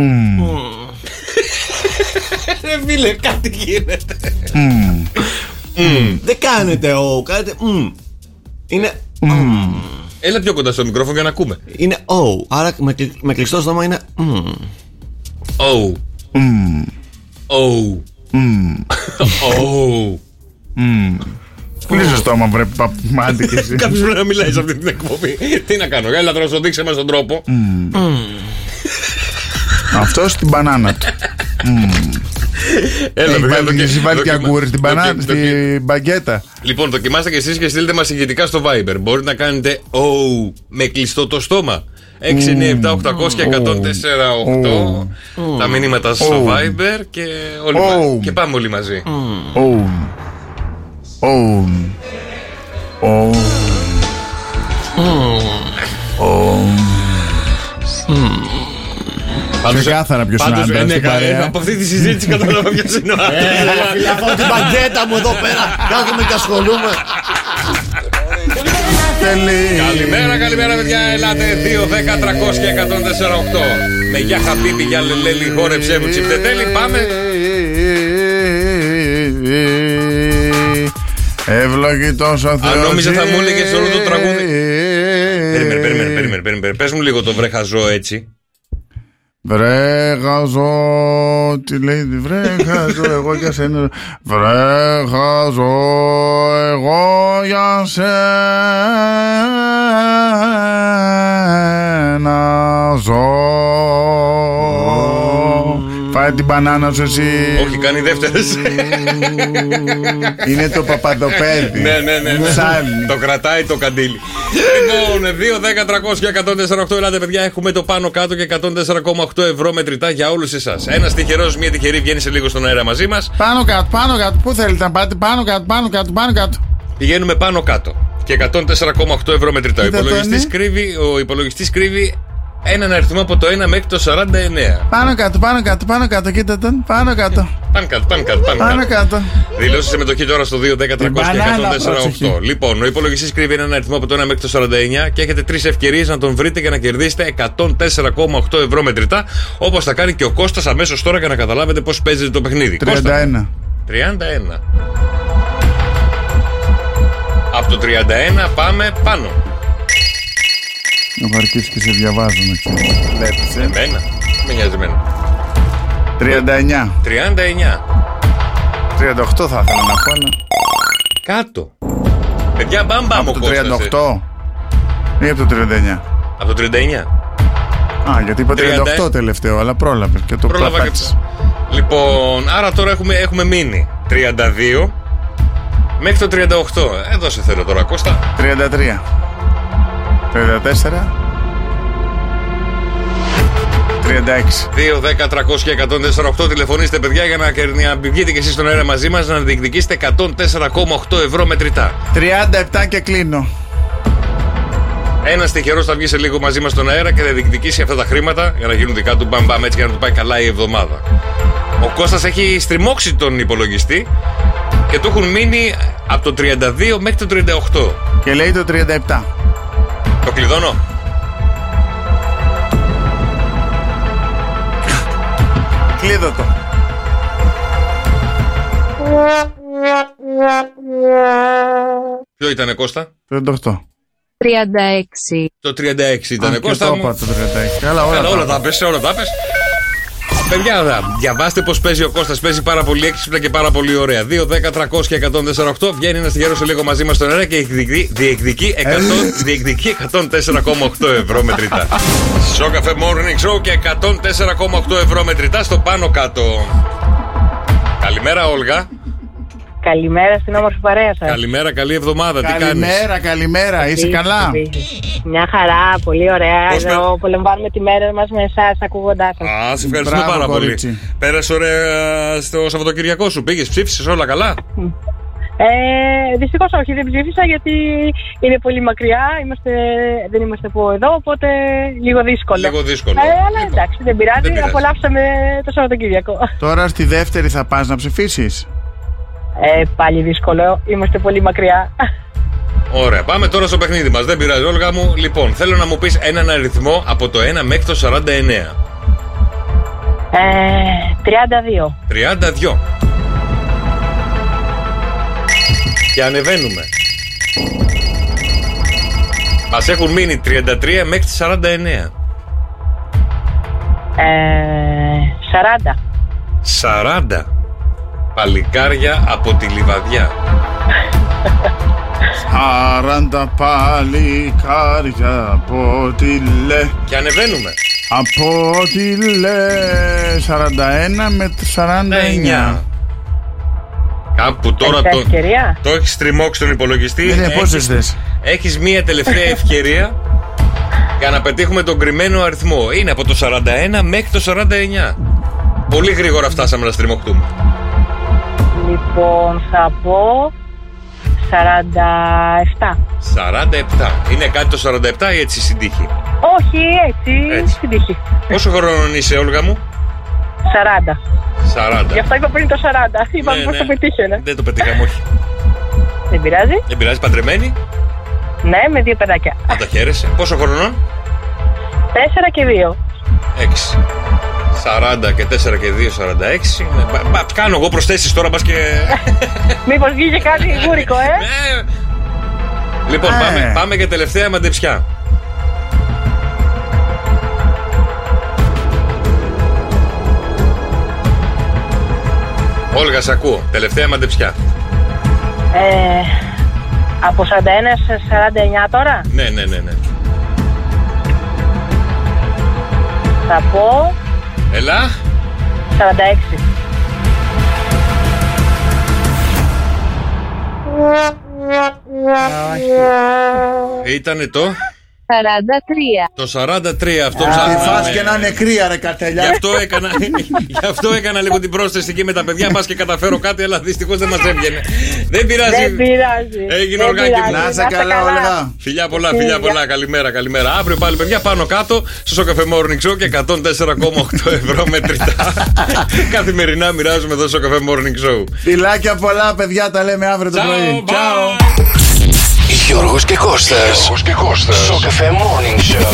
Ρε φίλε, κάτι γίνεται. Μμμ. Δεν κάνετε ο, κάνετε μμ. Είναι Έλα πιο κοντά στο μικρόφωνο για να ακούμε. είναι ο. Άρα με, κλει- με κλειστό στόμα είναι μμ. Ο. Μμμ. Ο. Μμμ. Ο. Μμμ. Κλείσε το στόμα, βρε παπμάντη κι εσύ. Κάποιος πρέπει να μιλάει σε αυτή την εκπομπή. Τι να κάνω, έλα δρόσο, δείξε μας τον τρόπο. Αυτό στην μπανάνα του. Έλα, Έχει παιδιά, βάλει- δοκι- Έχει βάλει και δοκιμα- αγκούρι στην δοκι- μπανάνα, δοκι- στην μπαγκέτα. Λοιπόν, δοκιμάστε και εσείς και στείλτε μας ηγετικά στο Viber. Μπορείτε να κάνετε ο με κλειστό το στόμα. 697-800 και 104-8 Τα μηνύματα στο Ω. Viber και, όλοι Ω. μα- και πάμε όλοι μαζί. Ωμ. Ωμ. Ωμ. Ωμ. Ξεκάθαρα ποιος είναι πάντως, άντρας ε, ναι, στην κα- παρέα. Από αυτή τη συζήτηση κατάλαβα ποιος είναι ο Ε, άντρας. ρε φίλε, αφού την παγκέτα μου εδώ πέρα κάθομαι και ασχολούμαι. Καλημέρα, καλημέρα παιδιά, ελάτε 2, 10, 300 και 148 Με γεια χαπίπι, για λελέλη, χόρεψέ μου τσιπτετέλη, πάμε Ευλογητός ο Θεός Αν νόμιζα θα μου έλεγες όλο το τραγούδι Περίμενε, περίμενε, περίμενε, περίμενε Πες μου λίγο το βρέχα ζω έτσι Βρε χαζό, τι λέει, βρε χαζό, εγώ για σένα. Βρε χαζό, εγώ για σένα ζω. Φάει την μπανάνα σου εσύ. Όχι, κάνει δεύτερες Είναι το παπαδοπέδι. Ναι, ναι, ναι, ναι. Ψάλει. Το κρατάει το καντήλι. λοιπόν, 2, 10, 300 και 148. Ελάτε, παιδιά, έχουμε το πάνω κάτω και 104,8 ευρώ μετρητά για όλους εσάς. Ένα τυχερό, μία τυχερή βγαίνει σε λίγο στον αέρα μαζί μας. Πάνω κάτω, πάνω κάτω. Πού θέλετε να πάτε, πάνω κάτω, πάνω κάτω, πάνω κάτω. Πηγαίνουμε πάνω κάτω. Και 104,8 ευρώ μετρητά. Ο Κοίτα το, υπολογιστής ναι. κρύβει, ο υπολογιστής κρύβει έναν αριθμό από το 1 μέχρι το 49. Πάνω κάτω, πάνω κάτω, πάνω κάτω, κοίτα τον, πάνω κάτω. Πάνε κάτω, πάνε κάτω, πάνε Πάνω κάτω. κάτω. Δηλώσεις συμμετοχή τώρα στο 2, 10, 300 και μπανάνα, 148. πρόσεχε. Λοιπόν, ο υπολογιστής κρύβει έναν αριθμό από το 1 μέχρι το 49 και έχετε τρεις ευκαιρίες να τον βρείτε και να κερδίσετε 104,8 ευρώ μετρητά. Όπως θα κάνει και ο Κώστας αμέσως τώρα για να καταλάβετε πώς παίζεται το παιχνίδι. Κώστα, 31. 31. Από το 31 πάμε πάνω. Έχω αρχίσει και σε διαβάζω να ξέρεις. Βλέπεις, ε; Εμένα. Με νοιάζει εμένα. 39. 39. 38 θα ήθελα να πω. ναι. Κάτω. Παιδιά, μπαμ μπαμ ο Από το Κώστας, ε. 38 ή από το 39. Από το 39. Α, γιατί είπα 30. 38 τελευταίο, αλλά πρόλαβες και το Πρόλαβα και πλάταξες. Λοιπόν, άρα τώρα έχουμε, έχουμε μείνει 32 μέχρι το 38. Εδώ σε θέλω τώρα, Κώστα. 33. 34. 36. 2, 10, 300 και 148. Τηλεφωνήστε, παιδιά, για να, κερ- να βγείτε και εσείς στον αέρα μαζί μας να διεκδικήσετε 104,8 ευρώ μετρητά. 37 και κλείνω. Ένας τυχερός θα βγει σε λίγο μαζί μας στον αέρα και θα διεκδικήσει αυτά τα χρήματα για να γίνουν δικά του μπαμ μπαμ έτσι για να του πάει καλά η εβδομάδα. Ο Κώστας έχει στριμώξει τον υπολογιστή και του έχουν μείνει από το 32 μέχρι το 38. Και λέει το 37. Το κλειδώνω. Κλείδω το. Ποιο ήταν Κώστα; 38. 36. Το 36 ήταν Α, και Κώστα το μου. είπα το 36. Καλά, όλα, Καλά, όλα τα τα πες, όλα τα πες. Παιδιά, δα, διαβάστε πώς παίζει ο Κώστας Παίζει πάρα πολύ έξυπνα και πάρα πολύ ωραία. 2, 10, 300 και 148. Βγαίνει ένα τυχερό σε λίγο μαζί μας στον αέρα και διεκδικεί, διεκδικεί, 100, διεκδικεί 104,8 ευρώ μετρητά. Σοκαφέ Morning Show και 104,8 ευρώ μετρητά στο πάνω κάτω. Καλημέρα, Όλγα. Καλημέρα στην όμορφη παρέα σας. Καλημέρα, καλή εβδομάδα. Τι κάνεις; Καλημέρα, καλημέρα. Είσαι καλά; Μια χαρά, πολύ ωραία. Πώς Εδώ απολαμβάνουμε τη μέρα μας με εσάς ακούγοντάς σας. Α, σε ευχαριστούμε Μπράβο, πάρα κορίτσι. πολύ. Πέρασε ωραία στο Σαββατοκυριακό σου. Πήγες, ψήφισες όλα καλά; Ε, Δυστυχώς όχι, δεν ψήφισα γιατί είναι πολύ μακριά. Είμαστε, δεν είμαστε από εδώ, οπότε λίγο δύσκολο. Λίγο δύσκολο. Ε, αλλά εντάξει, δεν πειράζει. Δεν πειράζει. Απολαύσαμε το Σαββατοκύριακο. Τώρα στη δεύτερη θα πας να ψηφίσεις; Ε, πάλι δύσκολο. Είμαστε πολύ μακριά. Ωραία, πάμε τώρα στο παιχνίδι μας. Δεν πειράζει, Όλγα μου. Λοιπόν, θέλω να μου πεις έναν αριθμό από το 1 μέχρι το 49. Ε, 32. 32. Και ανεβαίνουμε. Μας έχουν μείνει 33 μέχρι τις 49. Ε, 40. 40. Παλικάρια από τη λιβαδιά. Σαράντα παλικάρια από τη λε. Και ανεβαίνουμε. Από τη λε. 41 με το 49. 9. Κάπου τώρα Έχετε το, ευκαιρία; το έχεις τριμώξει τον υπολογιστή. Ναι, ναι, πόσες Έχεις- θες; Έχεις μία τελευταία ευκαιρία Για να πετύχουμε τον κρυμμένο αριθμό. Είναι από το 41 μέχρι το 49. Πολύ γρήγορα φτάσαμε να στριμωχτούμε. Λοιπόν, θα πω 47. 47. Είναι κάτι το 47 ή έτσι στην τύχη; Όχι, έτσι, Έτσι. στην τύχη. Πόσο χρόνο είσαι, Όλγα μου; 40. 40. Γι' αυτό είπα πριν το 40. Είπαμε Ναι, πώς ναι. το πετύχαινε. Δεν το πετύχαμε, όχι. Δεν πειράζει. Δεν πειράζει, παντρεμένη; Ναι, με δύο παιδάκια. Να τα χαίρεσαι. Πόσο χρονών; 4 και 2. 6. 40 και 4 και 2, 46. Ναι, μπα- μπα- Κάνω εγώ προσθέσεις τώρα, μπας και. Μήπως βγήκε κάτι γούρικο, ε; Ναι. λοιπόν, Ε. πάμε, πάμε για τελευταία μαντεψιά. Όλγα, σ' ακούω. Τελευταία μαντεψιά. ε. Από 41 σε 49 τώρα; Ναι, ναι, ναι, ναι. Θα πω Ελά. 46. Ήτανε το. 43. Το 43 αυτό Τη ψάχναμε. φας και να είναι κρύα ρε καρτελιά. Γι' αυτό, έκανα, γι' αυτό έκανα λίγο την πρόσθεση εκεί με τα παιδιά. Πας και καταφέρω κάτι, αλλά δυστυχώς δεν μας έβγαινε. Δεν πειράζει. Δεν πειράζει. Έγινε Δεν οργάκι μου. πειράζει. Να είσαι καλά, Όλγα. Φιλιά πολλά, φιλιά πολλά. Καλημέρα, καλημέρα. Αύριο πάλι, παιδιά, πάνω κάτω στο Σοκαφέ Morning Show και 104,8 ευρώ μετρητά. Καθημερινά μοιράζουμε εδώ στο Σοκαφέ Morning Show. Φιλάκια πολλά, παιδιά, τα λέμε αύριο το πρωί. bye. Ciao. Γιώργος και Κώστας. Γιώργος και Κώστας. Σοκαφέ Morning Show.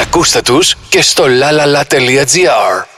Ακούστε τους και στο lalala.gr.